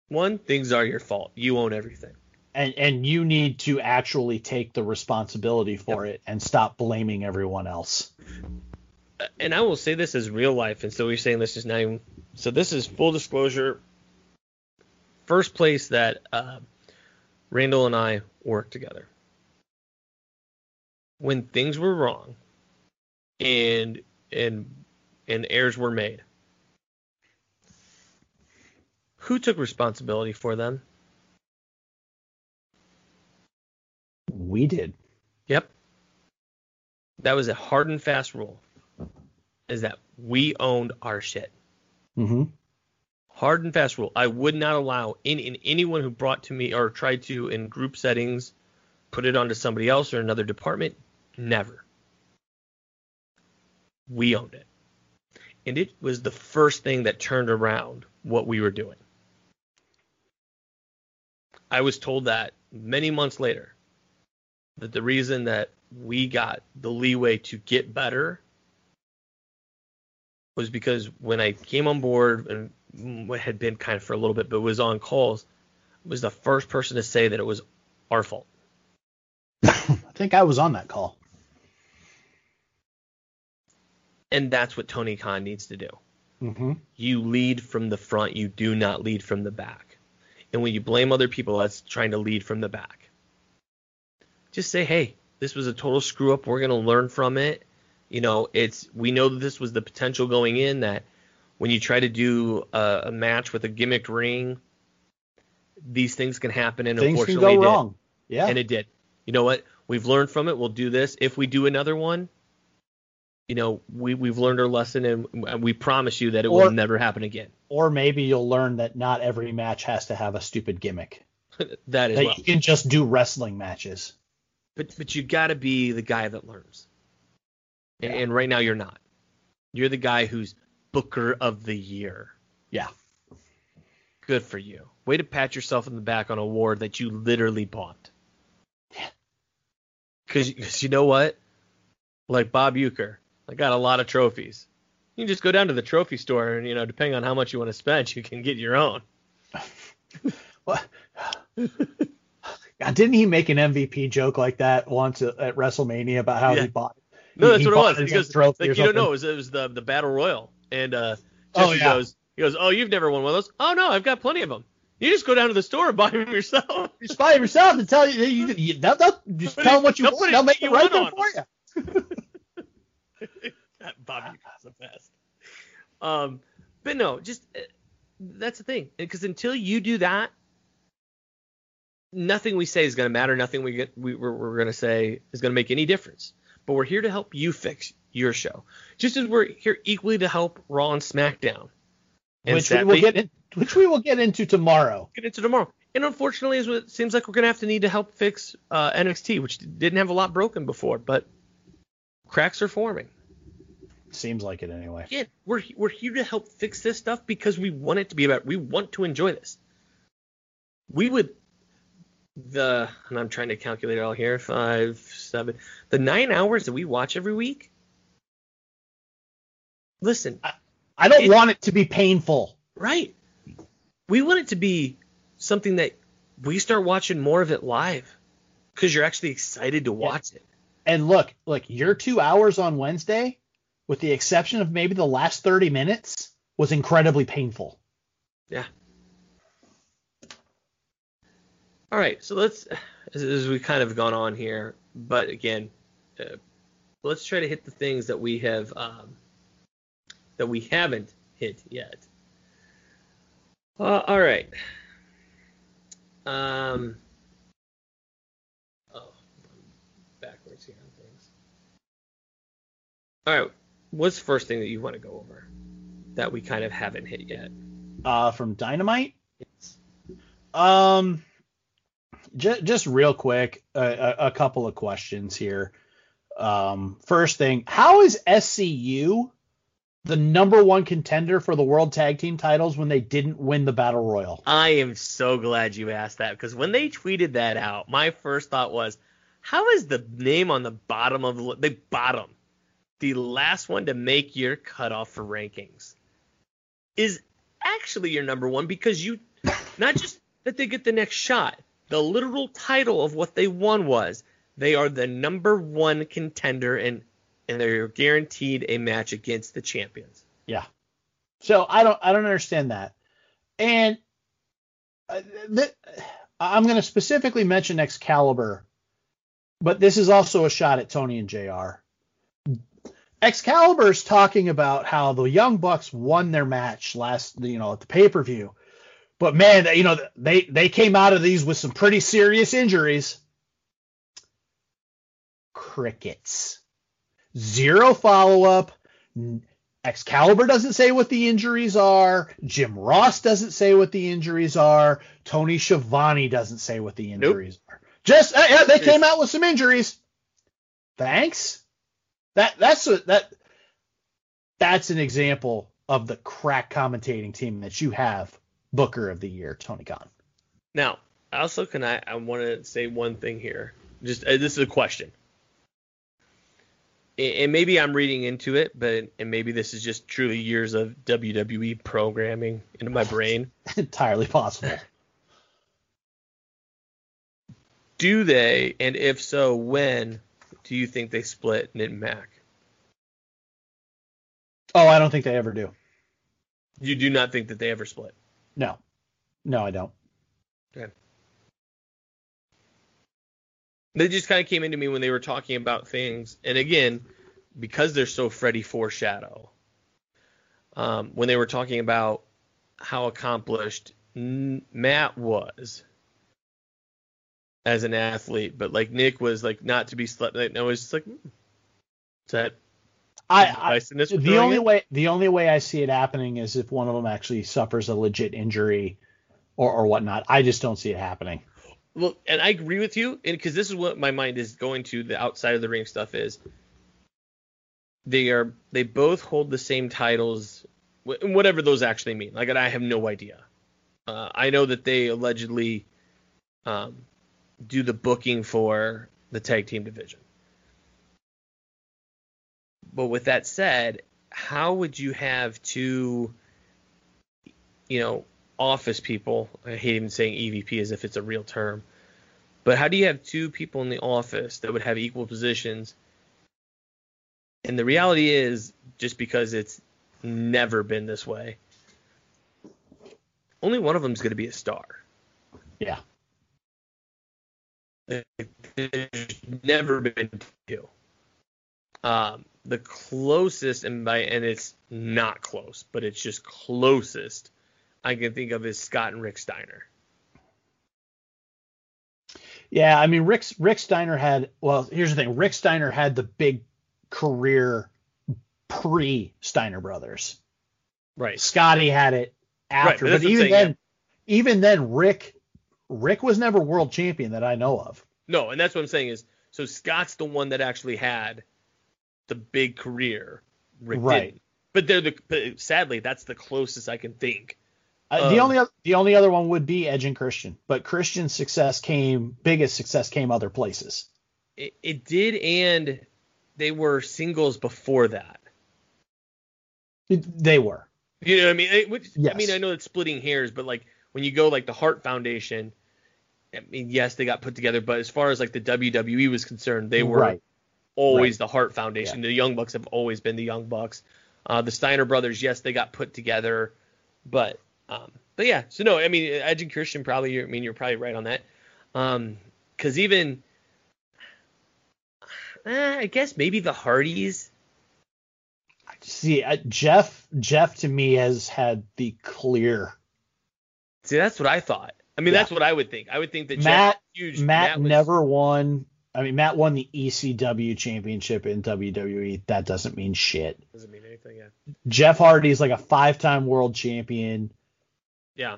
One, things are your fault. You own everything. And and you need to actually take the responsibility for it and stop blaming everyone else. and I will say this as real life, and so you're saying this is not even. So this is full disclosure. First place that uh, Randall and I worked together. When things were wrong, and and and errors were made, who took responsibility for them? We did. Yep. That was a hard and fast rule. Is that we owned our shit. Mm-hmm. hard and fast rule. I would not allow in, in anyone who brought to me or tried to in group settings put it onto somebody else or another department. Never. We owned it. And it was the first thing that turned around what we were doing. I was told that many months later that the reason that we got the leeway to get better was because when I came on board and mm, had been kind of for a little bit, but was on calls, was the first person to say that it was our fault. I think I was on that call. And that's what Tony Khan needs to do. Mm-hmm. You lead from the front, you do not lead from the back. And when you blame other people, that's trying to lead from the back. Just say, hey, this was a total screw up. We're going to learn from it. You know, it's we know that this was the potential going in that when you try to do a, a match with a gimmicked ring, these things can happen, and Things can unfortunately, go it did. wrong. Yeah. and it did. You know what? We've learned from it. We'll do this. If we do another one, you know, we we've learned our lesson, and we promise you that it Or- will never happen again. Or maybe you'll learn that not every match has to have a stupid gimmick. that as That well. you can just do wrestling matches. But but you got to be the guy that learns. And, and right now you're not. You're the guy who's Booker of the Year. Yeah. Good for you. Way to pat yourself in the back on a award that you literally bought. Yeah. Because you know what? Like Bob Uecker, I got a lot of trophies. You can just go down to the trophy store and, you know, depending on how much you want to spend, you can get your own. What? God, didn't he make an MVP joke like that once at, WrestleMania about how Yeah. he bought? No, that's what it was. He goes, like, you don't know, it was, it was the, the Battle Royal. And uh, Oh, yeah. goes, he goes, oh, you've never won one of those? Oh, no, I've got plenty of them. You just go down to the store and buy them yourself. Just buy them yourself and tell you, you, you they'll, they'll just tell them what you want. They'll make you it right there for you. Bob Uecker's the best. Um, but no, just uh, that's the thing. Because until you do that, nothing we say is going to matter. Nothing we get we, we're, we're going to say is going to make any difference. But we're here to help you fix your show, just as we're here equally to help Raw and SmackDown. And which we will get in, which we will get into tomorrow. get into tomorrow. And unfortunately, it seems like we're gonna have to need to help fix uh, NXT, which didn't have a lot broken before, but cracks are forming. Seems like it anyway. Again, we're we're here to help fix this stuff because we want it to be about. We want to enjoy this. We would the and I'm trying to calculate it all here. Five, seven, the nine hours that we watch every week. Listen, I don't It- want it to be painful. Right. We want it to be something that we start watching more of it live because you're actually excited to watch it. And look, look, your two hours on Wednesday, with the exception of maybe the last 30 minutes, was incredibly painful. Yeah. All right, so let's, as, as we kind of gone on here, but again, uh, let's try to hit the things that we have, um, that we haven't hit yet. Uh, all right. Um, oh, backwards here on things. All right, what's the first thing that you want to go over that we kind of haven't hit yet? Uh, from Dynamite. Yes. Um, just just real quick, a, a, a couple of questions here. Um, first thing, how is SCU the number one contender for the World Tag Team titles when they didn't win the Battle Royal? I am so glad you asked that because when they tweeted that out, my first thought was, how is the name on the bottom of the, the bottom, the last one to make your cutoff for rankings, is actually your number one because you, not just that they get the next shot, the literal title of what they won was they are the number one contender and and they're guaranteed a match against the champions. Yeah. So I don't I don't understand that. And uh, th- I'm going to specifically mention Excalibur, but this is also a shot at Tony and JR. Excalibur's talking about how the Young Bucks won their match last, you know, at the pay-per-view. But man, you know, they they came out of these with some pretty serious injuries. Crickets. Zero follow-up. Excalibur doesn't say what the injuries are. Jim Ross doesn't say what the injuries are. Tony Schiavone doesn't say what the injuries nope. are. Just uh, yeah, they came out with some injuries. Thanks. That that's a, that that's an example of the crack commentating team that you have. Booker of the year, Tony Khan. Now, also, can I? I want to say one thing here. Just uh, this is a question and maybe I'm reading into it, but and maybe this is just truly years of WWE programming into my brain. Entirely possible. Do they, and if so, when do you think they split Nick and Matt? Oh, I don't think they ever do. You do not think that they ever split? No. No, I don't. Okay. They just kind of came into me when they were talking about things, and again, because they're so Freddy foreshadow. Um, when they were talking about how accomplished Matt was as an athlete, but like Nick was like not to be slept. Like, no, it's just like, hmm, is that I, I the only it? way the only way I see it happening is if one of them actually suffers a legit injury or or whatnot. I just don't see it happening. Well, and I agree with you, and because this is what my mind is going to the outside of the ring stuff is. They are they both hold the same titles, whatever those actually mean. Like I have no idea. Uh, I know that they allegedly um, do the booking for the tag team division. But with that said, how would you have two, you know, office people. I hate even saying EVP as if it's a real term. But how do you have two people in the office that would have equal positions? And the reality is, just because it's never been this way, only one of them is going to be a star. Yeah. There's never been two. Um, the closest, and by and it's not close, but it's just closest I can think of is Scott and Rick Steiner. Yeah, I mean Rick Rick Steiner had well, here's the thing. Rick Steiner had the big career pre Steiner brothers. Right. Scotty had it after, right, but, but even saying, then yeah. even then Rick Rick was never world champion that I know of. No, and that's what I'm saying is so Scott's the one that actually had the big career. Rick right. Didn't. But they're the but sadly that's the closest I can think uh, the only the only other one would be Edge and Christian, but Christian's success came biggest success came other places. It, it did, and they were singles before that. It, they were. You know what I mean? It, which, yes. I mean, I know it's splitting hairs, but like when you go like the Hart Foundation, I mean, yes, they got put together, but as far as like the WWE was concerned, they were right. always right. the Hart Foundation. Yeah. The Young Bucks have always been the Young Bucks. Uh, the Steiner brothers, yes, they got put together, but um, but yeah, so no, I mean, Edge and Christian probably, I mean, you're probably right on that. Um, cause even, eh, I guess maybe the Hardys. See, uh, Jeff, Jeff to me has had the clear. See, that's what I thought. I mean, yeah. that's what I would think. I would think that Matt, huge. Matt, Matt was, never won. I mean, Matt won the ECW championship in WWE. That doesn't mean shit. Doesn't mean anything. Yeah. Jeff Hardy is like a five-time world champion. Yeah.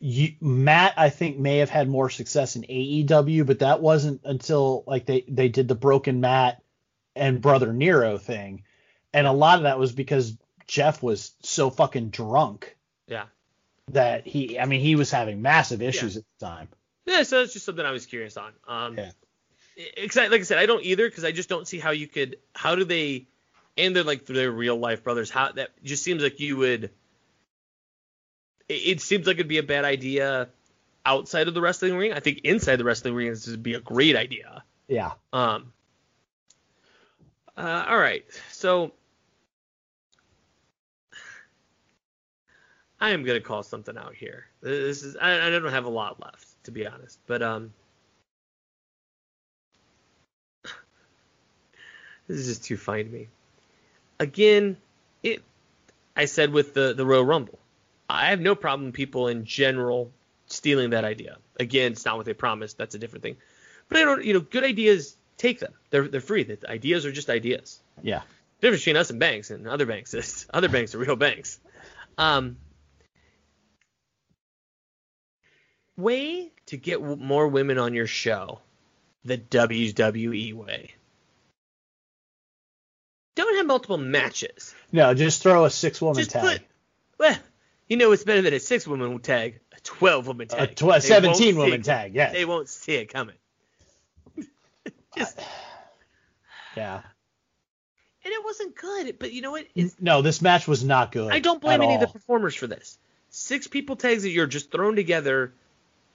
You, Matt, I think may have had more success in AEW, but that wasn't until like they they did the Broken Matt and Brother Nero thing, and a lot of that was because Jeff was so fucking drunk Yeah. That he, I mean, he was having massive issues at the time. Yeah, so that's just something I was curious on. Um, Yeah. Excited, like I said, I don't either because I just don't see how you could. How do they? And they're like they're real life brothers. How that just seems like you would. It, it seems like it'd be a bad idea outside of the wrestling ring. I think inside the wrestling ring this would be a great idea. Yeah. Um. Uh, all right, so I am gonna call something out here. This is I, I don't have a lot left to be honest, but um, this is just too funny to me. Again, it I said with the the Royal Rumble, I have no problem people in general stealing that idea. Again, it's not what they promised. That's a different thing. But I don't, you know, good ideas take them. They're they're free. The ideas are just ideas. Yeah. The difference between us and banks and other banks is other banks are real banks. Um, way to get more women on your show, the WWE way. Don't have multiple matches. No, just throw a six-woman tag. put, well, you know it's better than a six-woman tag? A twelve-woman A tag. tw- They 17 woman tag, yes. They won't see it coming. Just, yeah. and it wasn't good. But you know what? It's, No, this match was not good. I don't blame any of the performers for this. Six people tags that you're just thrown together.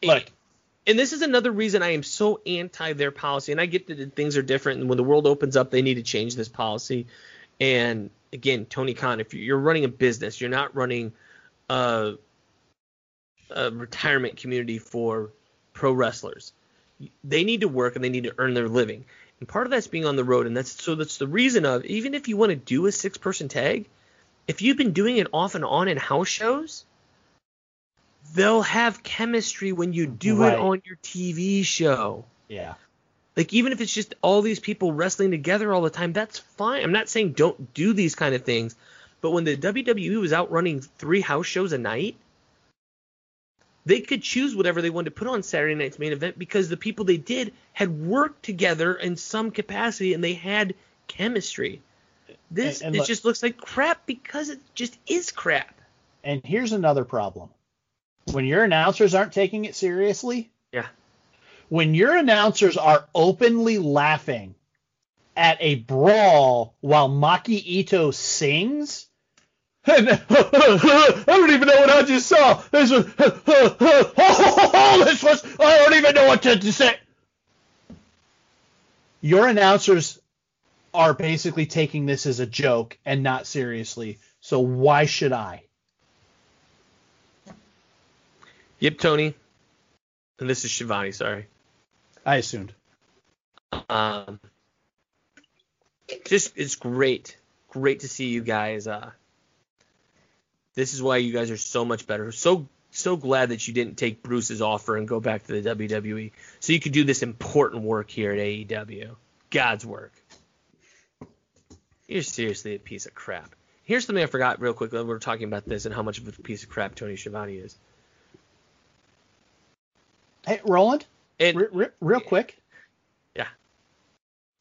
Look, And this is another reason I am so anti their policy. And I get that things are different, and when the world opens up, they need to change this policy. And again, Tony Khan, if you're running a business, you're not running a, a retirement community for pro wrestlers. They need to work and they need to earn their living. And part of that's being on the road, and that's so that's the reason of even if you want to do a six person tag, if you've been doing it off and on in house shows, they'll have chemistry when you do Right. it on your TV show. Yeah. Like even if it's just all these people wrestling together all the time, that's fine. I'm not saying don't do these kind of things, but when the WWE was out running three house shows a night, they could choose whatever they wanted to put on Saturday night's main event because the people they did had worked together in some capacity and they had chemistry. This And- and it look- just looks like crap because it just is crap. And here's another problem. When your announcers aren't taking it seriously, Yeah. when your announcers are openly laughing at a brawl while Maki Itoh sings, and, I don't even know what I just saw. This was, this was, I don't even know what to, to say. Your announcers are basically taking this as a joke and not seriously. So why should I? Yep, Tony. And this is Schiavone, sorry. I assumed. Um, just it's great, great to see you guys. Uh, this is why you guys are so much better. So so glad that you didn't take Bruce's offer and go back to the WWE, so you could do this important work here at AEW. God's work. You're seriously a piece of crap. Here's something I forgot real quick. We were talking about this and how much of a piece of crap Tony Schiavone is. Hey, Roland, And re- re- real quick. Yeah.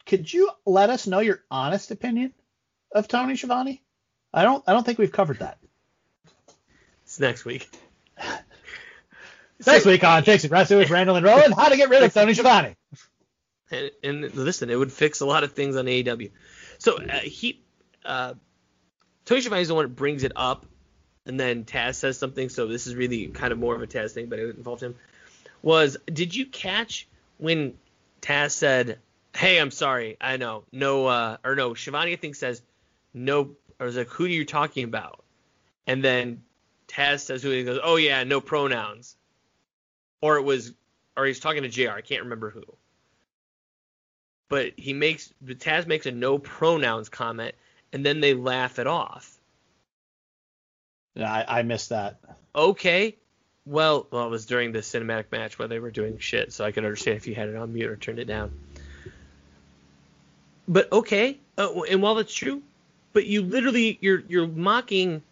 Could you let us know your honest opinion of Tony Schiavone? I don't. I don't think we've covered that. it's next week. Next week on Fix It Wrestling with Randall and Roland, how to get rid of Tony Schiavone. and, and listen, it would fix a lot of things on AEW. So uh, he, uh, Tony Schiavone is the one that brings it up, and then Taz says something. So this is really kind of more of a Taz thing, but it involved him. Was did you catch when Taz said, "Hey, I'm sorry, I know, no, uh, or no, Schiavone I think says no, or was like, who are you talking about?" And then Taz says who he goes, "Oh yeah, no pronouns," or it was, or he's talking to Jr. I can't remember who but he makes the Taz makes a no pronouns comment, and then they laugh it off. I, I missed that. Okay, well, well, it was during the cinematic match where they were doing shit, so I could understand if you had it on mute or turned it down. but okay, uh, and while that's true, but you literally you're you're mocking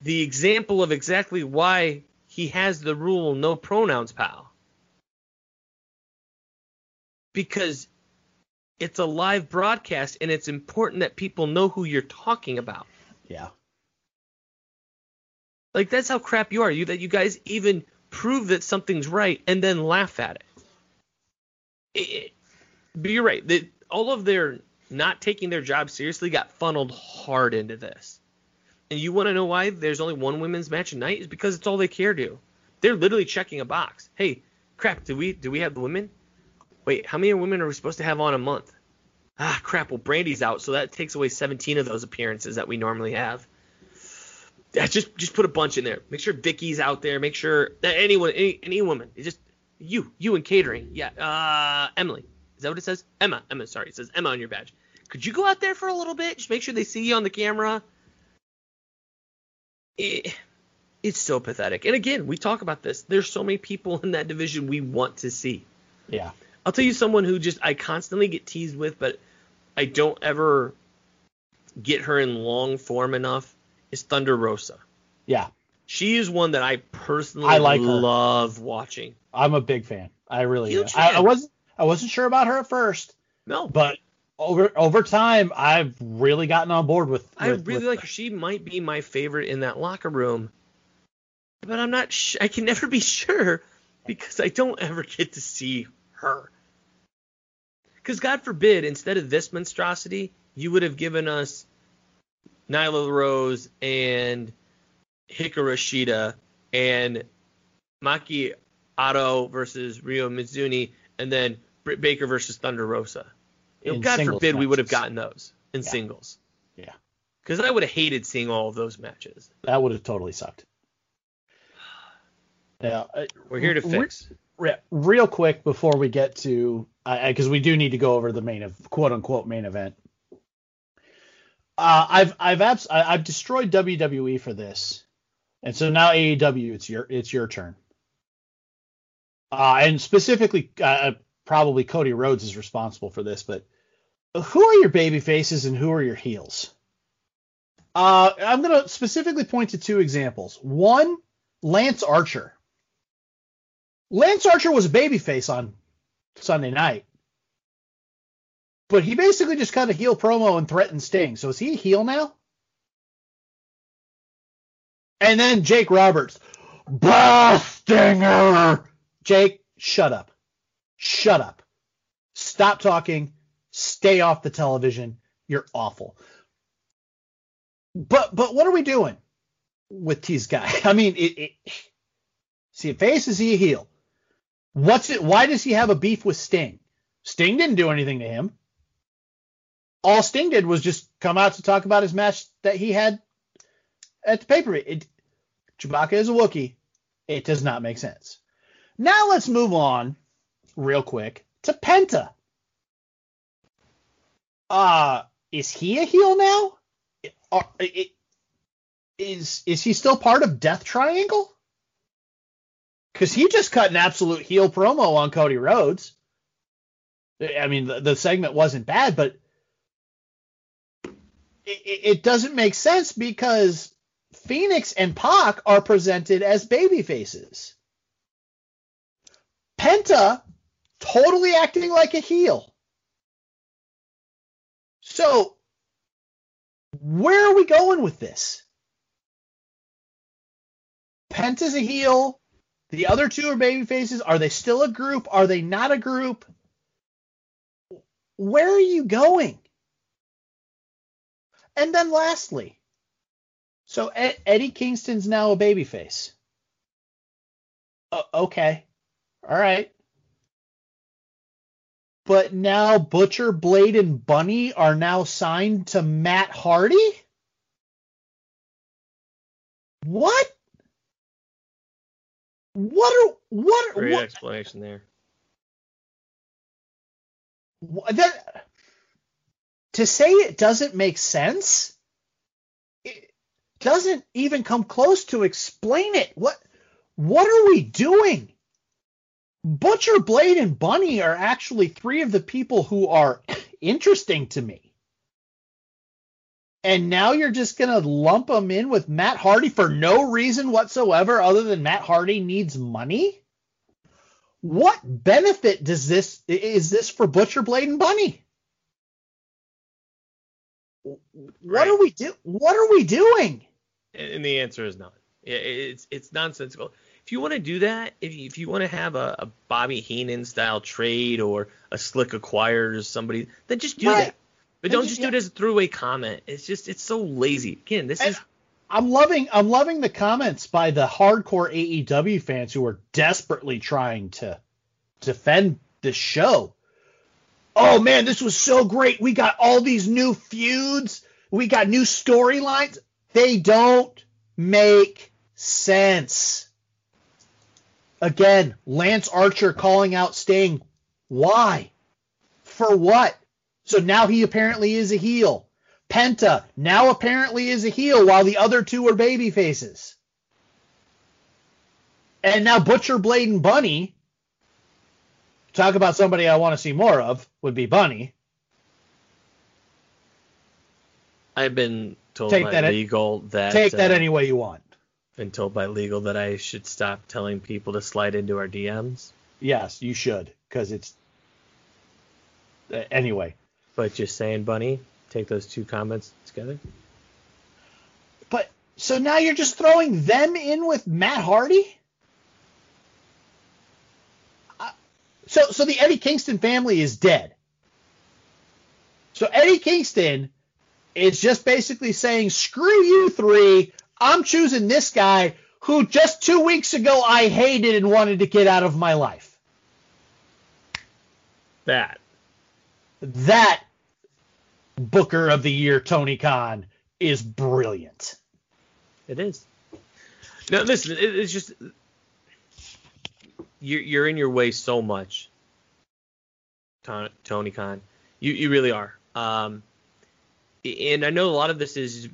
the example of exactly why he has the rule no pronouns, pal. Because it's a live broadcast and it's important that people know who you're talking about. Yeah. Like that's how crap you are. You that you guys even prove that something's right and then laugh at it. it, it but you're right. All of their not taking their job seriously got funneled hard into this. And you want to know why there's only one women's match a night? Is because it's all they care to. They're literally checking a box. Hey, crap, do we do we have the women? Wait, how many women are we supposed to have on a month? Ah, crap. Well, Brandy's out, so that takes away 17 of those appearances that we normally have. Just just put a bunch in there. Make sure Vicky's out there. Make sure that anyone, any, any woman, it's just you, you and catering. Yeah, uh, Emily. Is that what it says? Emma. Emma. Sorry, it says Emma on your badge. Could you go out there for a little bit? Just make sure they see you on the camera. It, it's so pathetic. And again, we talk about this. There's so many people in that division we want to see. Yeah. I'll tell you someone who just I constantly get teased with, but I don't ever get her in long form enough is Thunder Rosa. Yeah. She is one that I personally I like her. love watching. I'm a big fan. I really am. I, I wasn't I wasn't sure about her at first, No, but over over time I've really gotten on board with. I really with like her. She might be my favorite in that locker room, but I'm not. Sh- I can never be sure because I don't ever get to see her. Because God forbid, instead of this monstrosity, you would have given us Nyla Rose and Hikaru Shida and Maki Itoh versus Ryo Mizunami, and then Britt Baker versus Thunder Rosa. You know, In God forbid we would have gotten those in Yeah. singles. Yeah. Because I would have hated seeing all of those matches. That would have totally sucked. Yeah. uh, We're here to fix. re- real quick before we get to because we do need to go over the main of quote unquote main event. Uh, I've I've abs- I, I've destroyed WWE for this, and so now AEW it's your it's your turn. Uh, and specifically, uh, probably Cody Rhodes is responsible for this, but who are your baby faces and who are your heels? Uh, I'm going to specifically point to two examples. One, Lance Archer. Lance Archer was a babyface on Sunday night, but he basically just cut a heel promo and threatened Sting. So is he a heel now? And then Jake Roberts, Bastinger. Jake, shut up. Shut up. Stop talking. Stay off the television. You're awful. But but what are we doing with T's guy? I mean, it, it, is he a face? Is he a heel? What's it? Why does he have a beef with Sting? Sting didn't do anything to him. All Sting did was just come out to talk about his match that he had at the paper. It, Chewbacca is a Wookiee. It does not make sense. Now let's move on, real quick, to Penta. Uh, is he a heel now? Is is he still part of Death Triangle? Because he just cut an absolute heel promo on Cody Rhodes. I mean, the, the segment wasn't bad, but it it doesn't make sense because Fenix and Pac are presented as baby faces. Penta totally acting like a heel. So, where are we going with this? Penta's a heel. The other two are baby faces. Are they still a group? Are they not a group? Where are you going? And then lastly, so Ed- Eddie Kingston's now a babyface. Uh, okay. All right. But now Butcher, Blade, and Bunny are now signed to Matt Hardy? What? What are what Great what, explanation there. what that to say it doesn't make sense it doesn't even come close to explain it what what are we doing butcher blade and bunny are actually three of the people who are interesting to me. And now you're just going to lump them in with Matt Hardy for no reason whatsoever other than Matt Hardy needs money? What benefit does this is this for Butcher Blade and Bunny? What Right. are we do what are we doing? And the answer is not. It's it's nonsensical. If you want to do that, if you, if you want to have a, a Bobby Heenan style trade or a Slick acquires somebody, then just do Right. that. But Then don't just- just do it as a throwaway comment. It's just it's so lazy. Again, this is I'm loving I'm loving the comments by the hardcore AEW fans who are desperately trying to defend the show. Oh man, this was so great. We got all these new feuds. We got new storylines. They don't make sense. Again, Lance Archer calling out Sting. Why? For what? So now he apparently is a heel. Penta now apparently is a heel while the other two are baby faces. And now Butcher, Blade, and Bunny. Talk about somebody I want to see more of would be Bunny. I've been told Take by that at- legal that Take that uh, any way you want. Been told by legal that I should stop telling people to slide into our DMs. Yes, you should, because it's. Uh, anyway, But just saying, Bunny, take those two comments together. but so now you're just throwing them in with Matt Hardy? So, so the Eddie Kingston family is dead. So Eddie Kingston is just basically saying, "Screw you three. I'm choosing this guy who just two weeks ago I hated and wanted to get out of my life." That That Booker of the Year, Tony Khan, is brilliant. It is. No, listen, it, it's just you're you're in your way so much, Tony Khan. You you really are. Um, and I know a lot of this is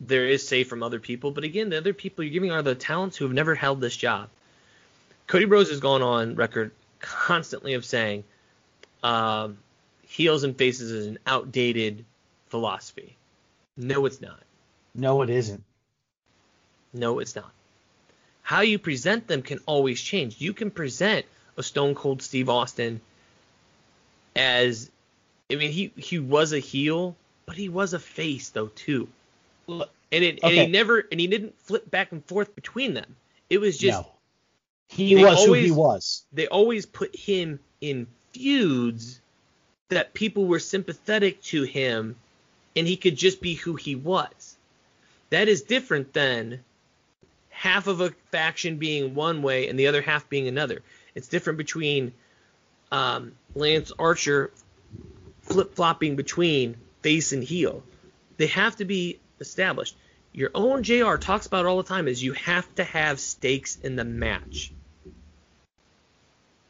there is say from other people, but again, the other people you're giving are the talents who have never held this job. Cody Rhodes has gone on record constantly of saying um, heels and faces is an outdated philosophy. No, it's not. No, it isn't. No, it's not. How you present them can always change. You can present a Stone Cold Steve Austin as, I mean, he he was a heel, but he was a face though too. And it and he never and he didn't flip back and forth between them. It was just no. He was who he always- was. they always put him in feuds that people were sympathetic to him and he could just be who he was. That is different than half of a faction being one way and the other half being another. It's different between um, Lance Archer flip flopping between face and heel. They have to be established. Your own JR talks about all the time is you have to have stakes in the match.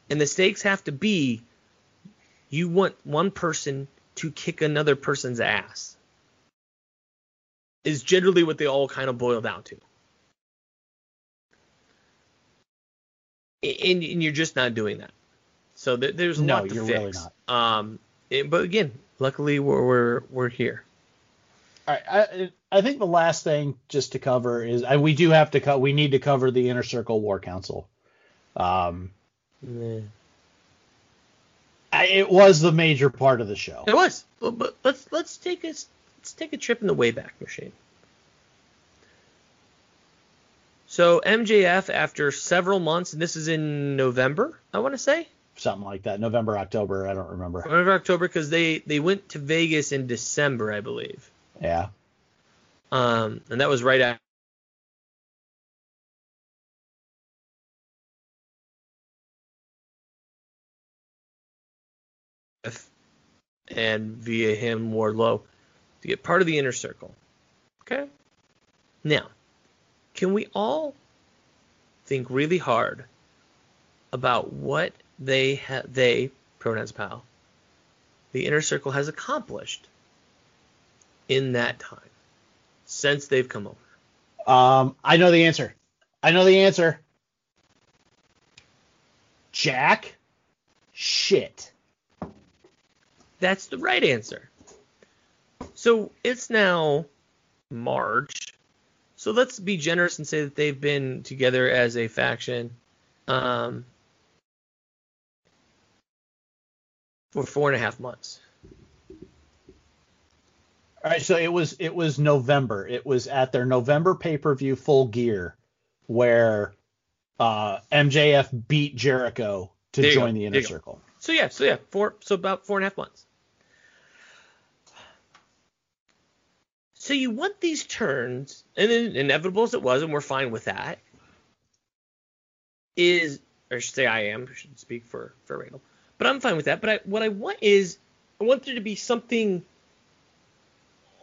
And the stakes have to be you want one person to kick another person's ass. Is generally what they all kind of boil down to. And, and you're just not doing that. So there, there's a No, lot to you're fix. really not. Um, it- but again, luckily we're we're, we're here. All right, I, I think the last thing just to cover is I, we do have to cut. We need to cover the Inner Circle War Council. Um, Yeah. I, it was the major part of the show. It was. But, but let's let's take a let's take a trip in the Wayback Machine. So MJF, after several months, and this is in November, I want to say Something like that. November, October. I don't remember. November, October, because they they went to Vegas in December, I believe. Yeah. Um, and that was right after. And via him, Wardlow, to get part of the inner circle. Okay? Now, can we all think really hard about what they ha- they pronouns pal the inner circle has accomplished in that time since they've come over. Um, I know the answer. I know the answer. Jack. Shit. That's the right answer. So it's now March. So let's be generous and say that they've been together as a faction um, for four and a half months. All right, so it was it was November. It was at their November pay per view Full Gear, where uh, MJF beat Jericho to There join go, the inner there you go. circle. So yeah, so yeah, four, so about four and a half months. So you want these turns, and then inevitable as it was, and we're fine with that. Is, or I should say, I am. I should speak for for Randall, but I'm fine with that. But I, what I want is, I want there to be something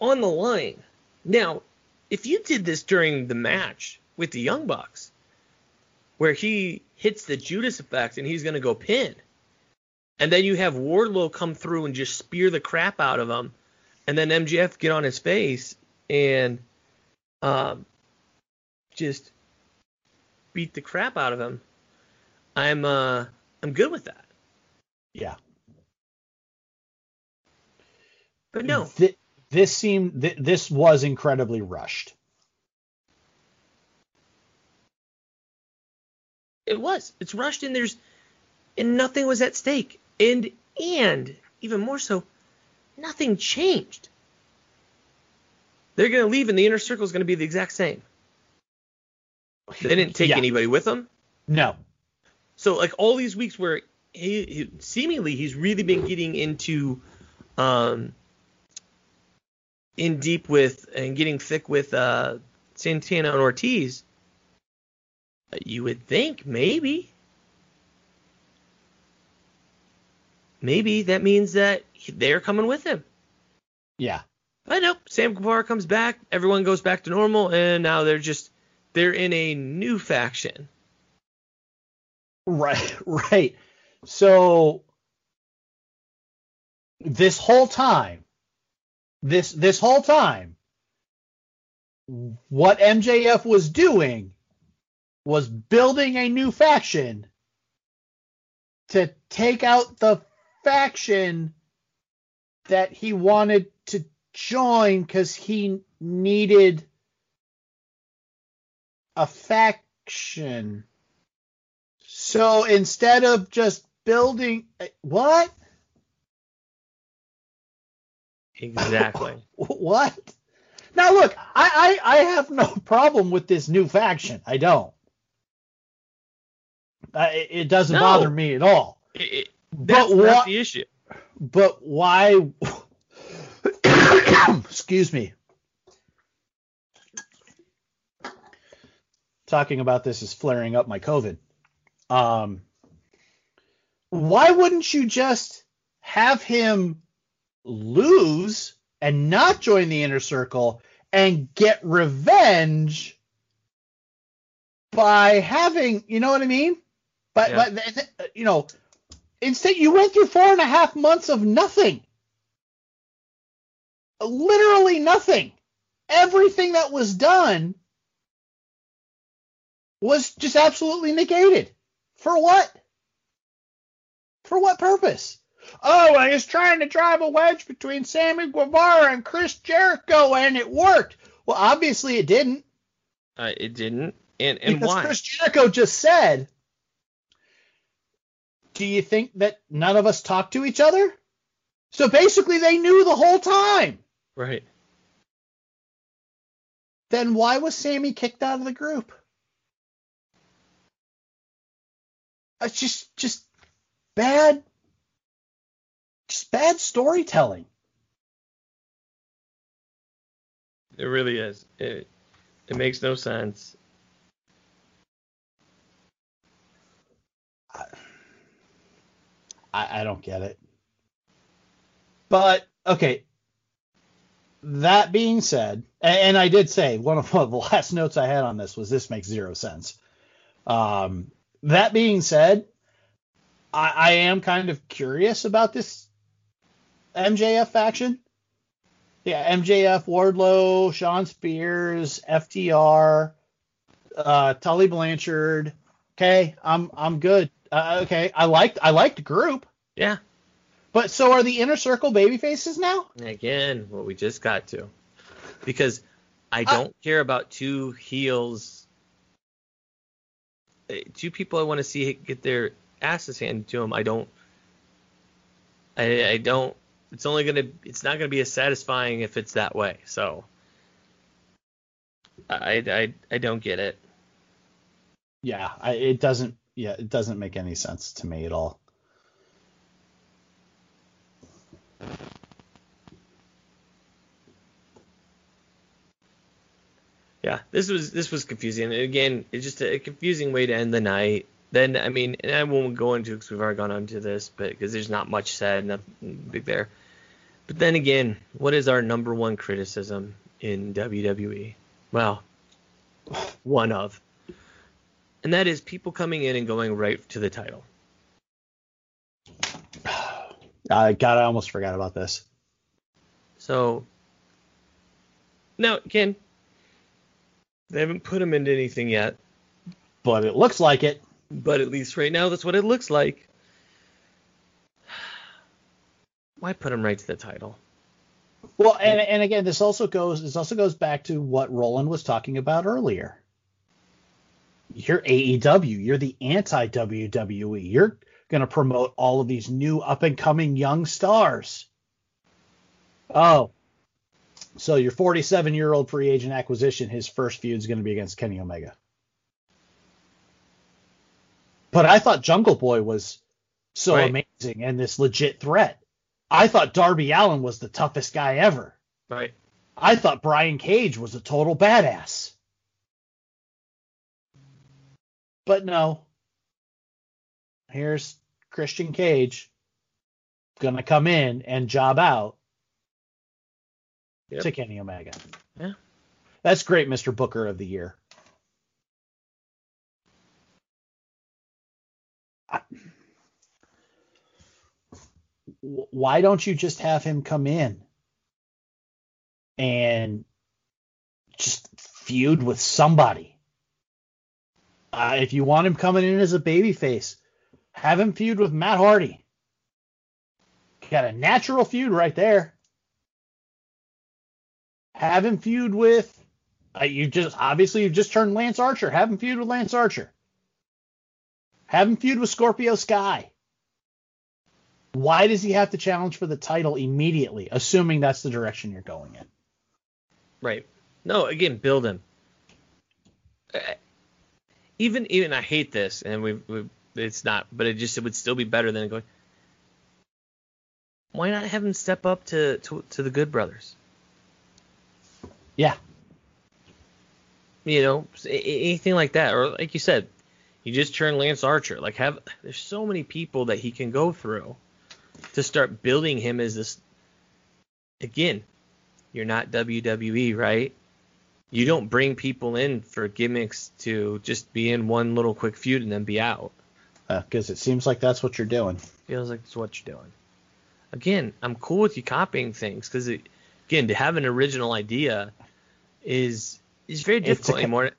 on the line. Now, if you did this during the match with the Young Bucks, where he hits the Judas effect and he's going to go pin, and then you have Wardlow come through and just spear the crap out of him, and then MJF get on his face and um, just beat the crap out of him. I'm uh I'm good with that. Yeah. But no, Th- this seemed th- this was incredibly rushed. it was. It's rushed and there's and nothing was at stake. And and even more so, nothing changed. They're gonna leave and the inner circle is gonna be the exact same. They didn't take Yeah. anybody with them. No. So like all these weeks where he, he seemingly he's really been getting into um in deep with and getting thick with uh Santana and Ortiz. You would think maybe maybe that means that they're coming with him. Yeah. But nope, Sam Guevara comes back, everyone goes back to normal, and now they're just they're in a new faction. Right, right. So this whole time, this this whole time, what MJF was doing was building a new faction to take out the faction that he wanted to join because he needed a faction. So instead of just building what? Exactly. What? Now look, I, I I have no problem with this new faction. I don't. Uh, it, it doesn't No. bother me at all. It- it- that's But what- the issue. But why? Excuse me. Talking about this is flaring up my COVID. Um, why wouldn't you just have him lose and not join the inner circle and get revenge by having, you know what I mean? But, Yeah. but you know, instead you went through four and a half months of nothing. Literally nothing. Everything that was done was just absolutely negated. For what? For what purpose? Oh, I was trying to drive a wedge between Sammy Guevara and Chris Jericho, and it worked. Well, obviously it didn't. Uh, it didn't. And and because why? Chris Jericho just said, "Do you think that none of us talked to each other?" So basically, they knew the whole time. Right. Then why was Sammy kicked out of the group? It's just just bad, just bad storytelling. It really is. It it makes no sense. I, I don't get it. But okay. That being said, and, and I did say one of, the last notes I had on this was this makes zero sense. Um, that being said, I, I am kind of curious about this MJF faction. Yeah, MJF, Wardlow, Shawn Spears, FTR, uh, Tully Blanchard. Okay, I'm I'm good. Uh, okay, I liked I liked group. Yeah. But so are the inner circle baby faces now? Again, what we just got to. Because I don't care about two heels. uh, Two people I want to see get their asses handed to them. I don't. I, I don't. It's only gonna. It's not gonna be as satisfying if it's that way. So. I I I don't get it. Yeah, I, it doesn't. Yeah, it doesn't make any sense to me at all. Yeah, this was this was confusing. Again, it's just a confusing way to end the night. Then I mean, and I won't go into because we've already gone into this, but because there's not much said, nothing big there. But then again, what is our number one criticism in WWE? Well, one of, and that is people coming in and going right to the title. I God, I almost forgot about this. So now again, they haven't put him into anything yet, But it looks like it. but at least right now that's what it looks like. Why put him right to the title? Well, and and again, this also goes this also goes back to what Roland was talking about earlier. You're AEW. You're the anti WWE. You're going to promote all of these new up and coming young stars. Oh, so your 47 year old free agent acquisition, his first feud is going to be against Kenny Omega. But I thought Jungle Boy was so Right. amazing and this legit threat. I thought Darby Allin was the toughest guy ever. Right. I thought Brian Cage was a total badass. But no. Here's Christian Cage gonna come in and job out Yep. to Kenny Omega. Yeah. That's great, Mr. Booker of the Year. I- Why don't you just have him come in and just feud with somebody? Uh, if you want him coming in as a babyface, have him feud with Matt Hardy. Got a natural feud right there. Have him feud with. Uh, you just obviously you've just turned Lance Archer. Have him feud with Lance Archer. Have him feud with Scorpio Sky. Why does he have to challenge for the title immediately, assuming that's the direction you're going in? Right. No, again, build him. Even even I hate this, and we we it's not, but it just it would still be better than going. Why not have him step up to to, to the Good Brothers? Yeah. You know, anything like that, or like you said, you just turn Lance Archer. Like have there's so many people that he can go through to start building him as this. Again, you're not WWE, right? You don't bring people in for gimmicks to just be in one little quick feud and then be out. Because it seems like that's what you're doing. Feels like it's what you're doing. Again, I'm cool with you copying things because again, to have an original idea is is very It's a difficult anymore.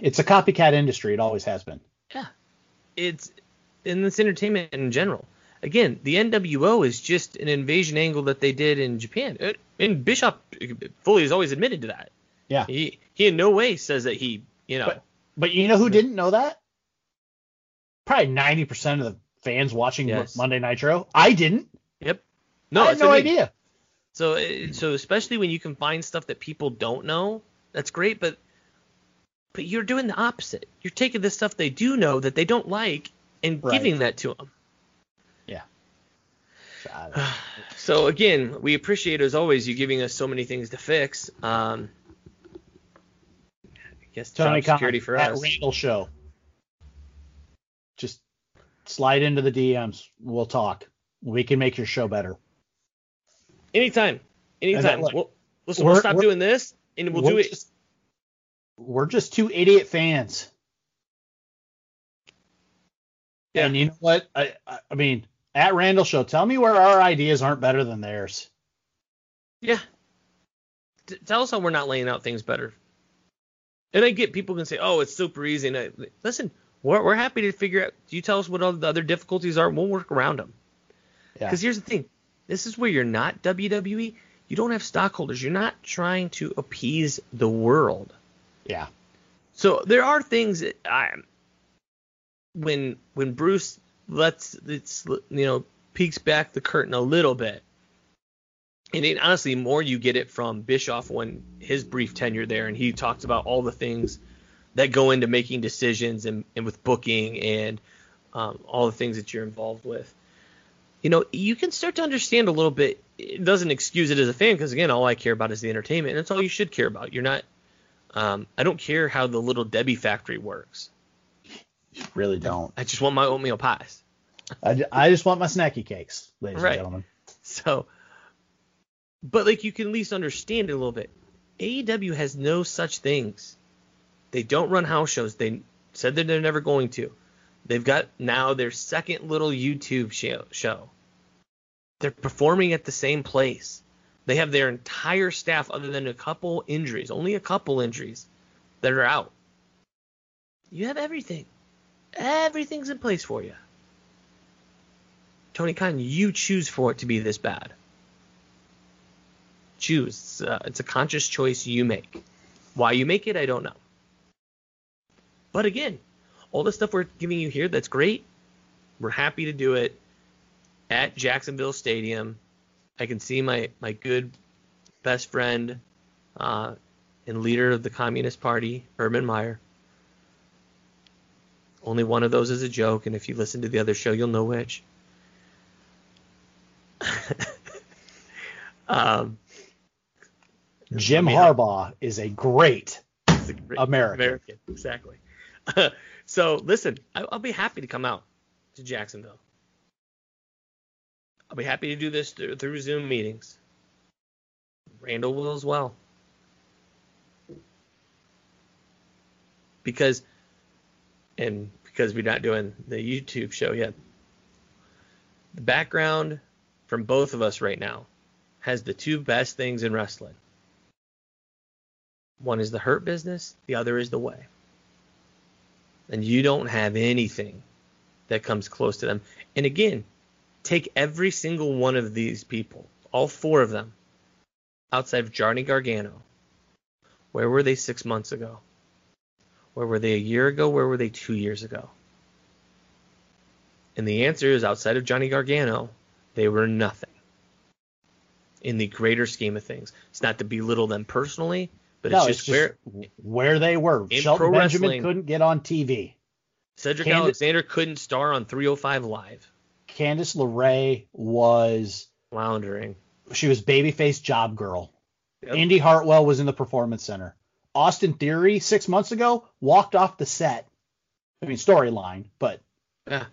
It's a copycat industry. It always has been. Yeah, it's in this entertainment in general. Again, the NWO is just an invasion angle that they did in Japan, Uh, and Bischoff fully has always admitted to that. Yeah. He he in no way says that he you know But, but you know who didn't know that? Probably 90% of the fans watching Yes. Monday Nitro. I didn't. Yep. No, I had no I mean. idea. So so especially when you can find stuff that people don't know, that's great. But but you're doing the opposite. You're taking the stuff they do know that they don't like and Right. giving that to them. Yeah. So again, we appreciate as always you giving us so many things to fix. Um, Guess Tony job security Khan for at us. Randall Show. Just slide into the DMs. We'll talk. We can make your show better. Anytime, anytime. then, we'll, listen, we'll stop doing this and we'll do it. just- We're just two idiot fans. Yeah. And you know what? I, I I mean, at Randall Show, tell me where our ideas aren't better than theirs. Yeah. T- tell us how we're not laying out things better. And I get people can say, "Oh, it's super easy." And I, listen, we're we're happy to figure out. You tell us what all the other difficulties are. We'll work around them. Yeah. Because here's the thing, this is where you're not WWE. You don't have stockholders. You're not trying to appease the world. Yeah. So there are things that I, when when Bruce lets it's you know peeks back the curtain a little bit, and it, honestly, more you get it from Bischoff when his brief tenure there, and he talks about all the things that go into making decisions and, and with booking and um, all the things that you're involved with. You know, you can start to understand a little bit. It doesn't excuse it as a fan because again, all I care about is the entertainment, and that's all you should care about. You're not. Um, I don't care how the little Debbie factory works. Really don't. I just want my oatmeal pies. I, I just want my snacky cakes, ladies Right. and gentlemen. So, but like you can at least understand it a little bit. AEW has no such things. They don't run house shows. They said that they're never going to. They've got now their second little YouTube show. show. They're performing at the same place. They have their entire staff, other than a couple injuries, only a couple injuries, that are out. You have everything. Everything's in place for you. Tony Khan, you choose for it to be this bad. Choose. It's, uh, it's a conscious choice you make. Why you make it, I don't know. But again, all the stuff we're giving you here, that's great. We're happy to do it at Jacksonville Stadium. I can see my, my good best friend uh, and leader of the Communist Party, Urban Meyer. Only one of those is a joke, and if you listen to the other show, you'll know which. um, Jim I mean, Harbaugh is a great a great- American. American, exactly. so listen, I, I'll be happy to come out to Jacksonville. I'll be happy to do this through, through Zoom meetings. Randall will as well. Because, and because we're not doing the YouTube show yet, the background from both of us right now has the two best things in wrestling. One is the hurt business, the other is the way. And you don't have anything that comes close to them. And again, take every single one of these people, all four of them, outside of Johnny Gargano. Where were they six months ago? Where were they a year ago? Where were they two years ago? And the answer is outside of Johnny Gargano, they were nothing in the greater scheme of things. It's not to belittle them personally, but no, it's just, where where they were. Shelton Benjamin couldn't get on TV. Cedric Candi- Alexander couldn't star on 305 Live. Candice LeRae was Floundering. she was babyface job girl. Yep. Indi Hartwell was in the performance center. Austin Theory six months ago walked off the set. I mean storyline, but Yeah.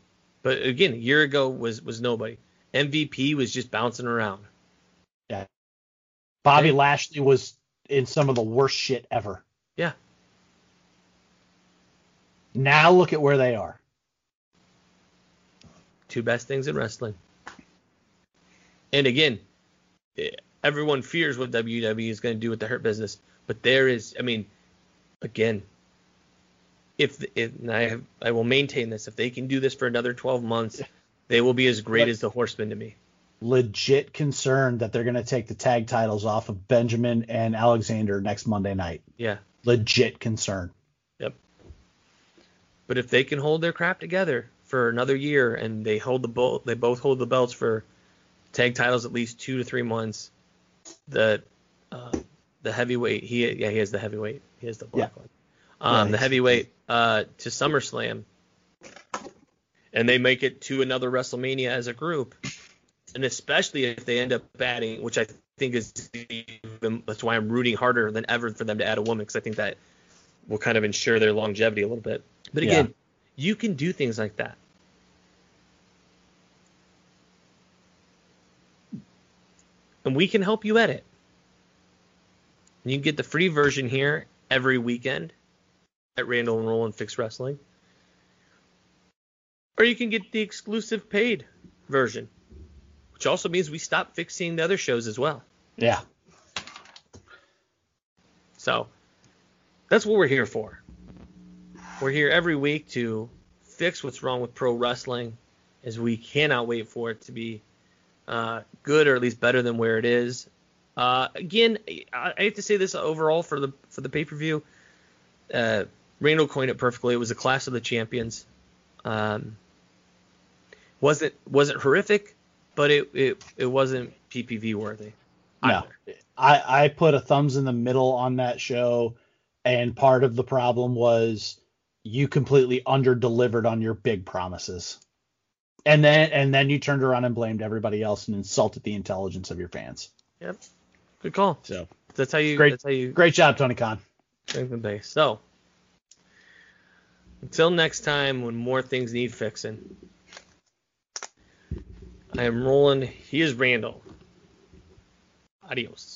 But again, a year ago was was nobody. MVP was just bouncing around. yeah. Bobby. Lashley was in some of the worst shit ever. Yeah. Now look at where they are. Two best things in wrestling. And again, everyone fears what WWE is going to do with the hurt business, but there is, I mean, again, if if and I have, I will maintain this, if they can do this for another 12 months, they will be as great as the Horsemen to me. Legit concerned that they're going to take the tag titles off of Benjamin and Alexander next Monday night. Yeah. Legit concern. Yep. But if they can hold their crap together for another year and they hold the bo- they both hold the belts for tag titles at least two to three months, the uh, the heavyweight he yeah he has the heavyweight he has the black Yeah. one um Yeah, the heavyweight uh to SummerSlam and they make it to another WrestleMania as a group and especially if they end up adding which I think is even, that's why I'm rooting harder than ever for them to add a woman because I think that will kind of ensure their longevity a little bit. But again, you can do things like that. And we can help you edit. You can get the free version here every weekend at Randall and Roll and Fix Wrestling. Or you can get the exclusive paid version, which also means we stop fixing the other shows as well. Yeah. So that's what we're here for. We're here every week to fix what's wrong with pro wrestling, as we cannot wait for it to be uh, good or at least better than where it is. Uh, again, I, I hate to say this overall for the for the pay per view. Uh, Randall coined it perfectly. It was a class of the champions. Um, wasn't wasn't horrific, but it it, it wasn't PPV worthy. No, I I put a thumbs in the middle on that show, and part of the problem was you completely under delivered on your big promises. And then and then you turned around and blamed everybody else and insulted the intelligence of your fans. Yep. Good call. So that's how you great that's how you great job, Tony Khan. strengthen the base. So until next time when more things need fixing. I am Roland. He is Randall. Adios.